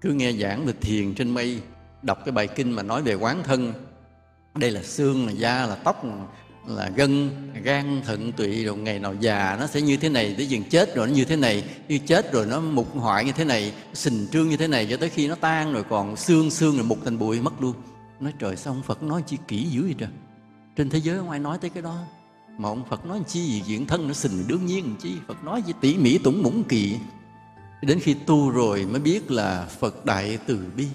cứ nghe giảng về thiền trên mây, đọc cái bài kinh mà nói về quán thân, đây là xương, là da, là tóc là gân, gan, thận, tụy rồi ngày nào già nó sẽ như thế này, tới dừng chết rồi nó như thế này, như chết rồi nó mục hoại như thế này sình trương như thế này, cho tới khi nó tan rồi còn xương xương rồi mục thành bụi, mất luôn. Nói trời sao ông phật nói chi kỹ dữ vậy trời? Trên thế giới không ai nói tới cái đó? Mà ông phật nói chi gì, diện thân nó sình đương nhiên chi, phật nói gì tỉ mỉ tủng mũng kỳ. Đến khi tu rồi mới biết là phật đại từ bi.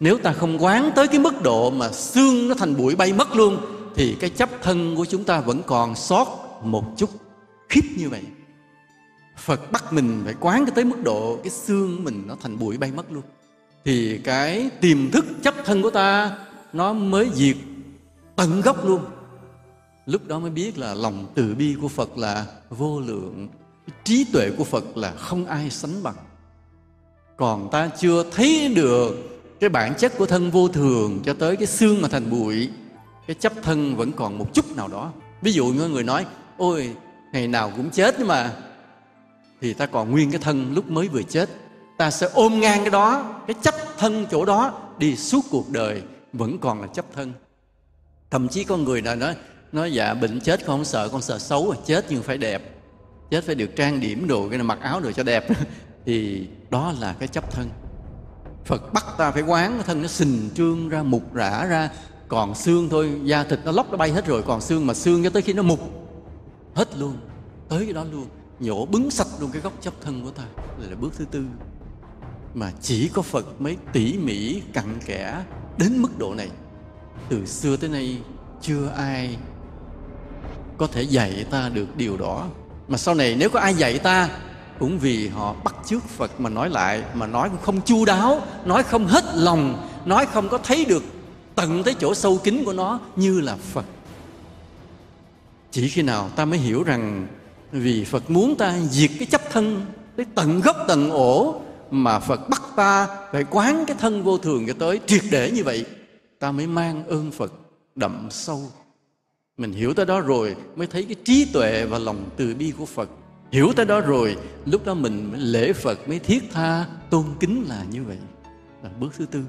Nếu ta không quán tới cái mức độ mà xương nó thành bụi bay mất luôn thì cái chấp thân của chúng ta vẫn còn sót một chút khiếp như vậy. Phật bắt mình phải quán cái tới mức độ cái xương mình nó thành bụi bay mất luôn. Thì cái tiềm thức chấp thân của ta nó mới diệt tận gốc luôn. Lúc đó mới biết là lòng từ bi của phật là vô lượng, trí tuệ của phật là không ai sánh bằng. Còn ta chưa thấy được cái bản chất của thân vô thường cho tới cái xương mà thành bụi cái chấp thân vẫn còn một chút nào đó. Ví dụ như người nói, ôi, ngày nào cũng chết nhưng mà thì ta còn nguyên cái thân lúc mới vừa chết. Ta sẽ ôm ngang cái đó, cái chấp thân chỗ đó đi suốt cuộc đời, vẫn còn là chấp thân. Thậm chí con người nào nói nói dạ bệnh chết con không sợ, con sợ xấu rồi chết nhưng phải đẹp, chết phải được trang điểm đồ, cái này mặc áo đồ cho đẹp. <laughs> Thì đó là cái chấp thân. Phật bắt ta phải quán cái thân nó sình trương ra, mục rã ra còn xương thôi, da thịt nó lóc nó bay hết rồi, còn xương mà xương cho tới khi nó mục, hết luôn, tới cái đó luôn. Nhổ bứng sạch luôn cái gốc chấp thân của ta, đây là bước thứ tư. Mà chỉ có Phật mới tỉ mỉ, cặn kẽ đến mức độ này. Từ xưa tới nay, chưa ai có thể dạy ta được điều đó. Mà sau này nếu có ai dạy ta, cũng vì họ bắt chước Phật mà nói lại, mà nói cũng không chu đáo, nói không hết lòng, nói không có thấy được tận tới chỗ sâu kín của nó như là Phật. Chỉ khi nào ta mới hiểu rằng vì Phật muốn ta diệt cái chấp thân tới tận gốc tận ổ mà phật bắt ta phải quán cái thân vô thường cho tới triệt để như vậy, ta mới mang ơn phật đậm sâu. Mình hiểu tới đó rồi mới thấy cái trí tuệ và lòng từ bi của phật. Hiểu tới đó rồi, lúc đó mình lễ phật mới thiết tha tôn kính là như vậy. Là bước thứ tư.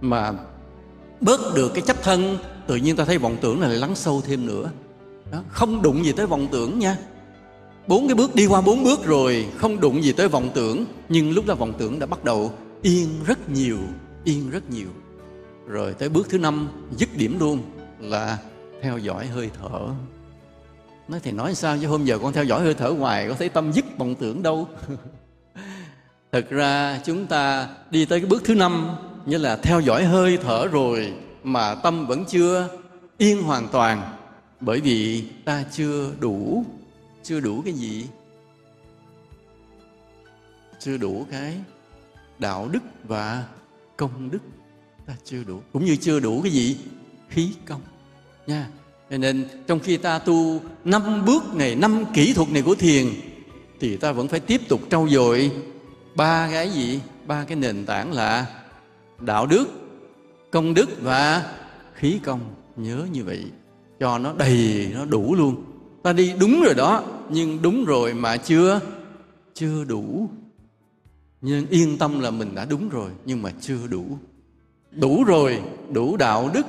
Mà bớt được cái chấp thân tự nhiên ta thấy vọng tưởng này lại lắng sâu thêm nữa. Đó, không đụng gì tới vọng tưởng nha. Bốn cái bước đi qua bốn bước rồi không đụng gì tới vọng tưởng nhưng lúc đó vọng tưởng đã bắt đầu yên rất nhiều yên rất nhiều. Rồi tới bước thứ năm dứt điểm luôn là theo dõi hơi thở. Nói thì nói sao chứ hôm giờ con theo dõi hơi thở hoài có thấy tâm dứt vọng tưởng đâu. <laughs> Thực ra chúng ta đi tới cái bước thứ năm như là theo dõi hơi thở rồi mà tâm vẫn chưa yên hoàn toàn. Bởi vì ta chưa đủ chưa đủ cái gì. Chưa đủ cái đạo đức và công đức. Ta chưa đủ, cũng như chưa đủ cái gì? Khí công, nha. Cho nên trong khi ta tu năm bước này, năm kỹ thuật này của thiền, thì ta vẫn phải tiếp tục trau dồi ba cái gì? Ba cái nền tảng là đạo đức, công đức và khí công. Nhớ như vậy, cho nó đầy, nó đủ luôn. Ta đi đúng rồi đó, nhưng đúng rồi mà chưa chưa đủ. Nhưng yên tâm là mình đã đúng rồi, nhưng mà chưa đủ. Đủ rồi, đủ đạo đức,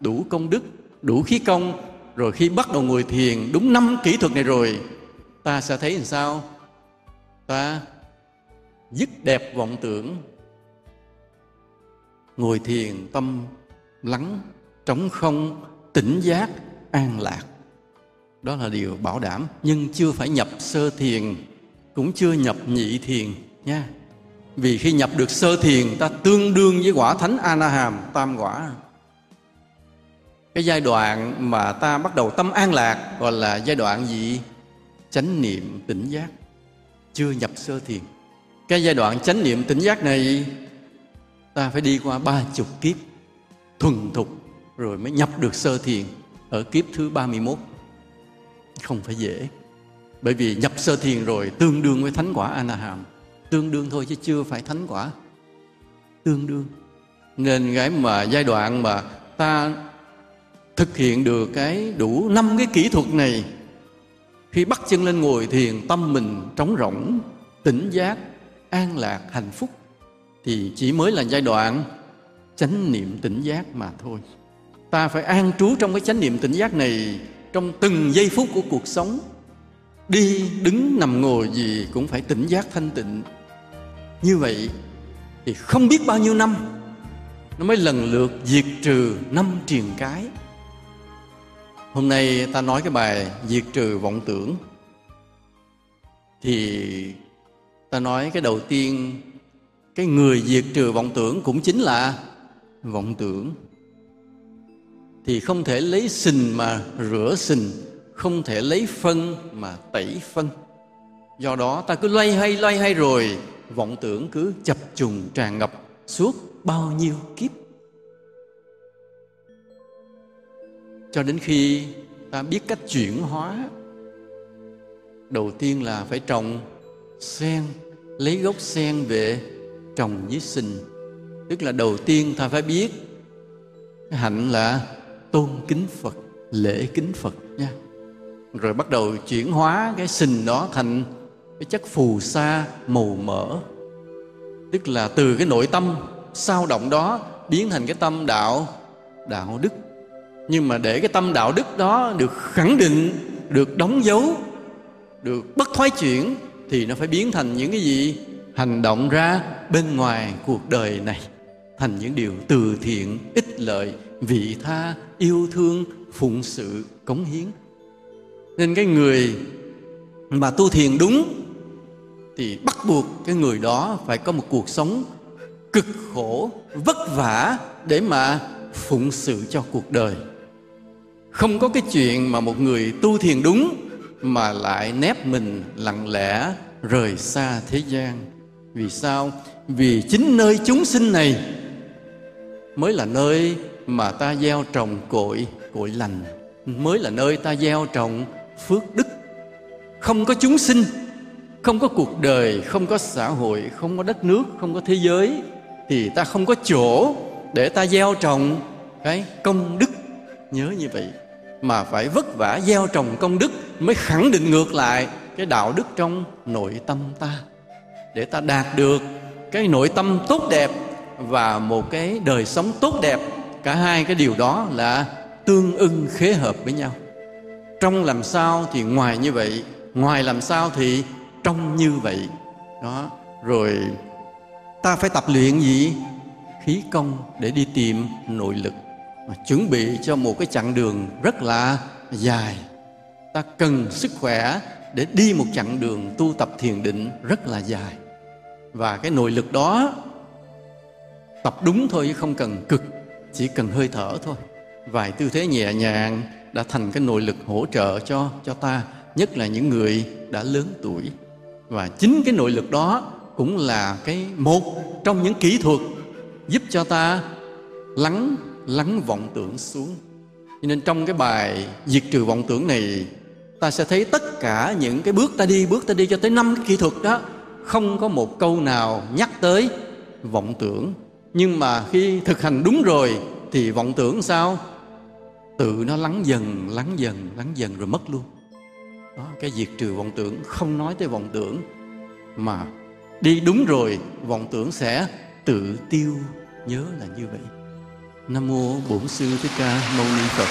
đủ công đức, đủ khí công. Rồi khi bắt đầu ngồi thiền, đúng năm kỹ thuật này rồi, ta sẽ thấy làm sao? Ta dứt đẹp vọng tưởng ngồi thiền tâm lắng, trống không, tỉnh giác, an lạc. Đó là điều bảo đảm, nhưng chưa phải nhập sơ thiền, cũng chưa nhập nhị thiền nha. Vì khi nhập được sơ thiền, ta tương đương với quả thánh a na hàm tam quả. Cái giai đoạn mà ta bắt đầu tâm an lạc gọi là giai đoạn gì? Chánh niệm tỉnh giác. Chưa nhập sơ thiền. Cái giai đoạn chánh niệm tỉnh giác này ta phải đi qua ba chục kiếp, thuần thục, rồi mới nhập được sơ thiền ở kiếp thứ 31 không phải dễ, bởi vì nhập sơ thiền rồi tương đương với thánh quả a na hàm tương đương thôi chứ chưa phải thánh quả. Tương đương. Nên cái mà giai đoạn mà ta thực hiện được cái đủ năm cái kỹ thuật này, khi bắt chân lên ngồi thiền, tâm mình trống rỗng, tỉnh giác, an lạc, hạnh phúc thì chỉ mới là giai đoạn chánh niệm tỉnh giác mà thôi. Ta phải an trú trong cái chánh niệm tỉnh giác này trong từng giây phút của cuộc sống. Đi, đứng, nằm, ngồi gì cũng phải tỉnh giác thanh tịnh. Như vậy thì không biết bao nhiêu năm, nó mới lần lượt diệt trừ năm triền cái. Hôm nay ta nói cái bài diệt trừ vọng tưởng. Thì ta nói cái đầu tiên cái người diệt trừ vọng tưởng cũng chính là vọng tưởng. Thì không thể lấy sình mà rửa sình, không thể lấy phân mà tẩy phân. Do đó ta cứ loay hay loay hay rồi, vọng tưởng cứ chập trùng tràn ngập suốt bao nhiêu kiếp. Cho đến khi ta biết cách chuyển hóa, đầu tiên là phải trồng sen, lấy gốc sen về trồng với sinh. Tức là đầu tiên ta phải biết, cái hạnh là tôn kính phật, lễ kính phật nha. Rồi bắt đầu chuyển hóa cái sinh đó thành cái chất phù sa màu mỡ. Tức là từ cái nội tâm sao động đó biến thành cái tâm đạo đạo đức. Nhưng mà để cái tâm đạo đức đó được khẳng định, được đóng dấu, được bất thoái chuyển, thì nó phải biến thành những cái gì? Hành động ra bên ngoài cuộc đời này. Thành những điều từ thiện, ích lợi, vị tha, yêu thương, phụng sự, cống hiến. Nên cái người mà tu thiền đúng thì bắt buộc cái người đó phải có một cuộc sống cực khổ, vất vả để mà phụng sự cho cuộc đời. Không có cái chuyện mà một người tu thiền đúng mà lại nép mình lặng lẽ rời xa thế gian vì sao? Vì chính nơi chúng sinh này mới là nơi mà ta gieo trồng cội cội lành, mới là nơi ta gieo trồng phước đức. Không có chúng sinh, không có cuộc đời, không có xã hội, không có đất nước, không có thế giới, thì ta không có chỗ để ta gieo trồng cái công đức. Nhớ như vậy mà phải vất vả gieo trồng công đức mới khẳng định ngược lại cái đạo đức trong nội tâm ta để ta đạt được cái nội tâm tốt đẹp và một cái đời sống tốt đẹp. Cả hai cái điều đó là tương ưng khế hợp với nhau. Trong làm sao thì ngoài như vậy, ngoài làm sao thì trong như vậy. Đó, rồi ta phải tập luyện gì? Khí công để đi tìm nội lực. Mà chuẩn bị cho một cái chặng đường rất là dài. Ta cần sức khỏe để đi một chặng đường tu tập thiền định rất là dài và cái nội lực đó, tập đúng thôi chứ không cần cực, chỉ cần hơi thở thôi. Vài tư thế nhẹ nhàng đã thành cái nội lực hỗ trợ cho cho ta, nhất là những người đã lớn tuổi. Và chính cái nội lực đó cũng là cái một trong những kỹ thuật giúp cho ta lắng lắng vọng tưởng xuống. Cho nên trong cái bài diệt trừ vọng tưởng này, ta sẽ thấy tất cả những cái bước ta đi, bước ta đi cho tới năm cái kỹ thuật đó không có một câu nào nhắc tới vọng tưởng. Nhưng mà khi thực hành đúng rồi thì vọng tưởng sao? Tự nó lắng dần lắng dần lắng dần rồi mất luôn. Đó, cái diệt trừ vọng tưởng. Không nói tới vọng tưởng, mà đi đúng rồi, vọng tưởng sẽ tự tiêu. Nhớ là như vậy. Nam mô bổn sư thích ca mâu ni phật.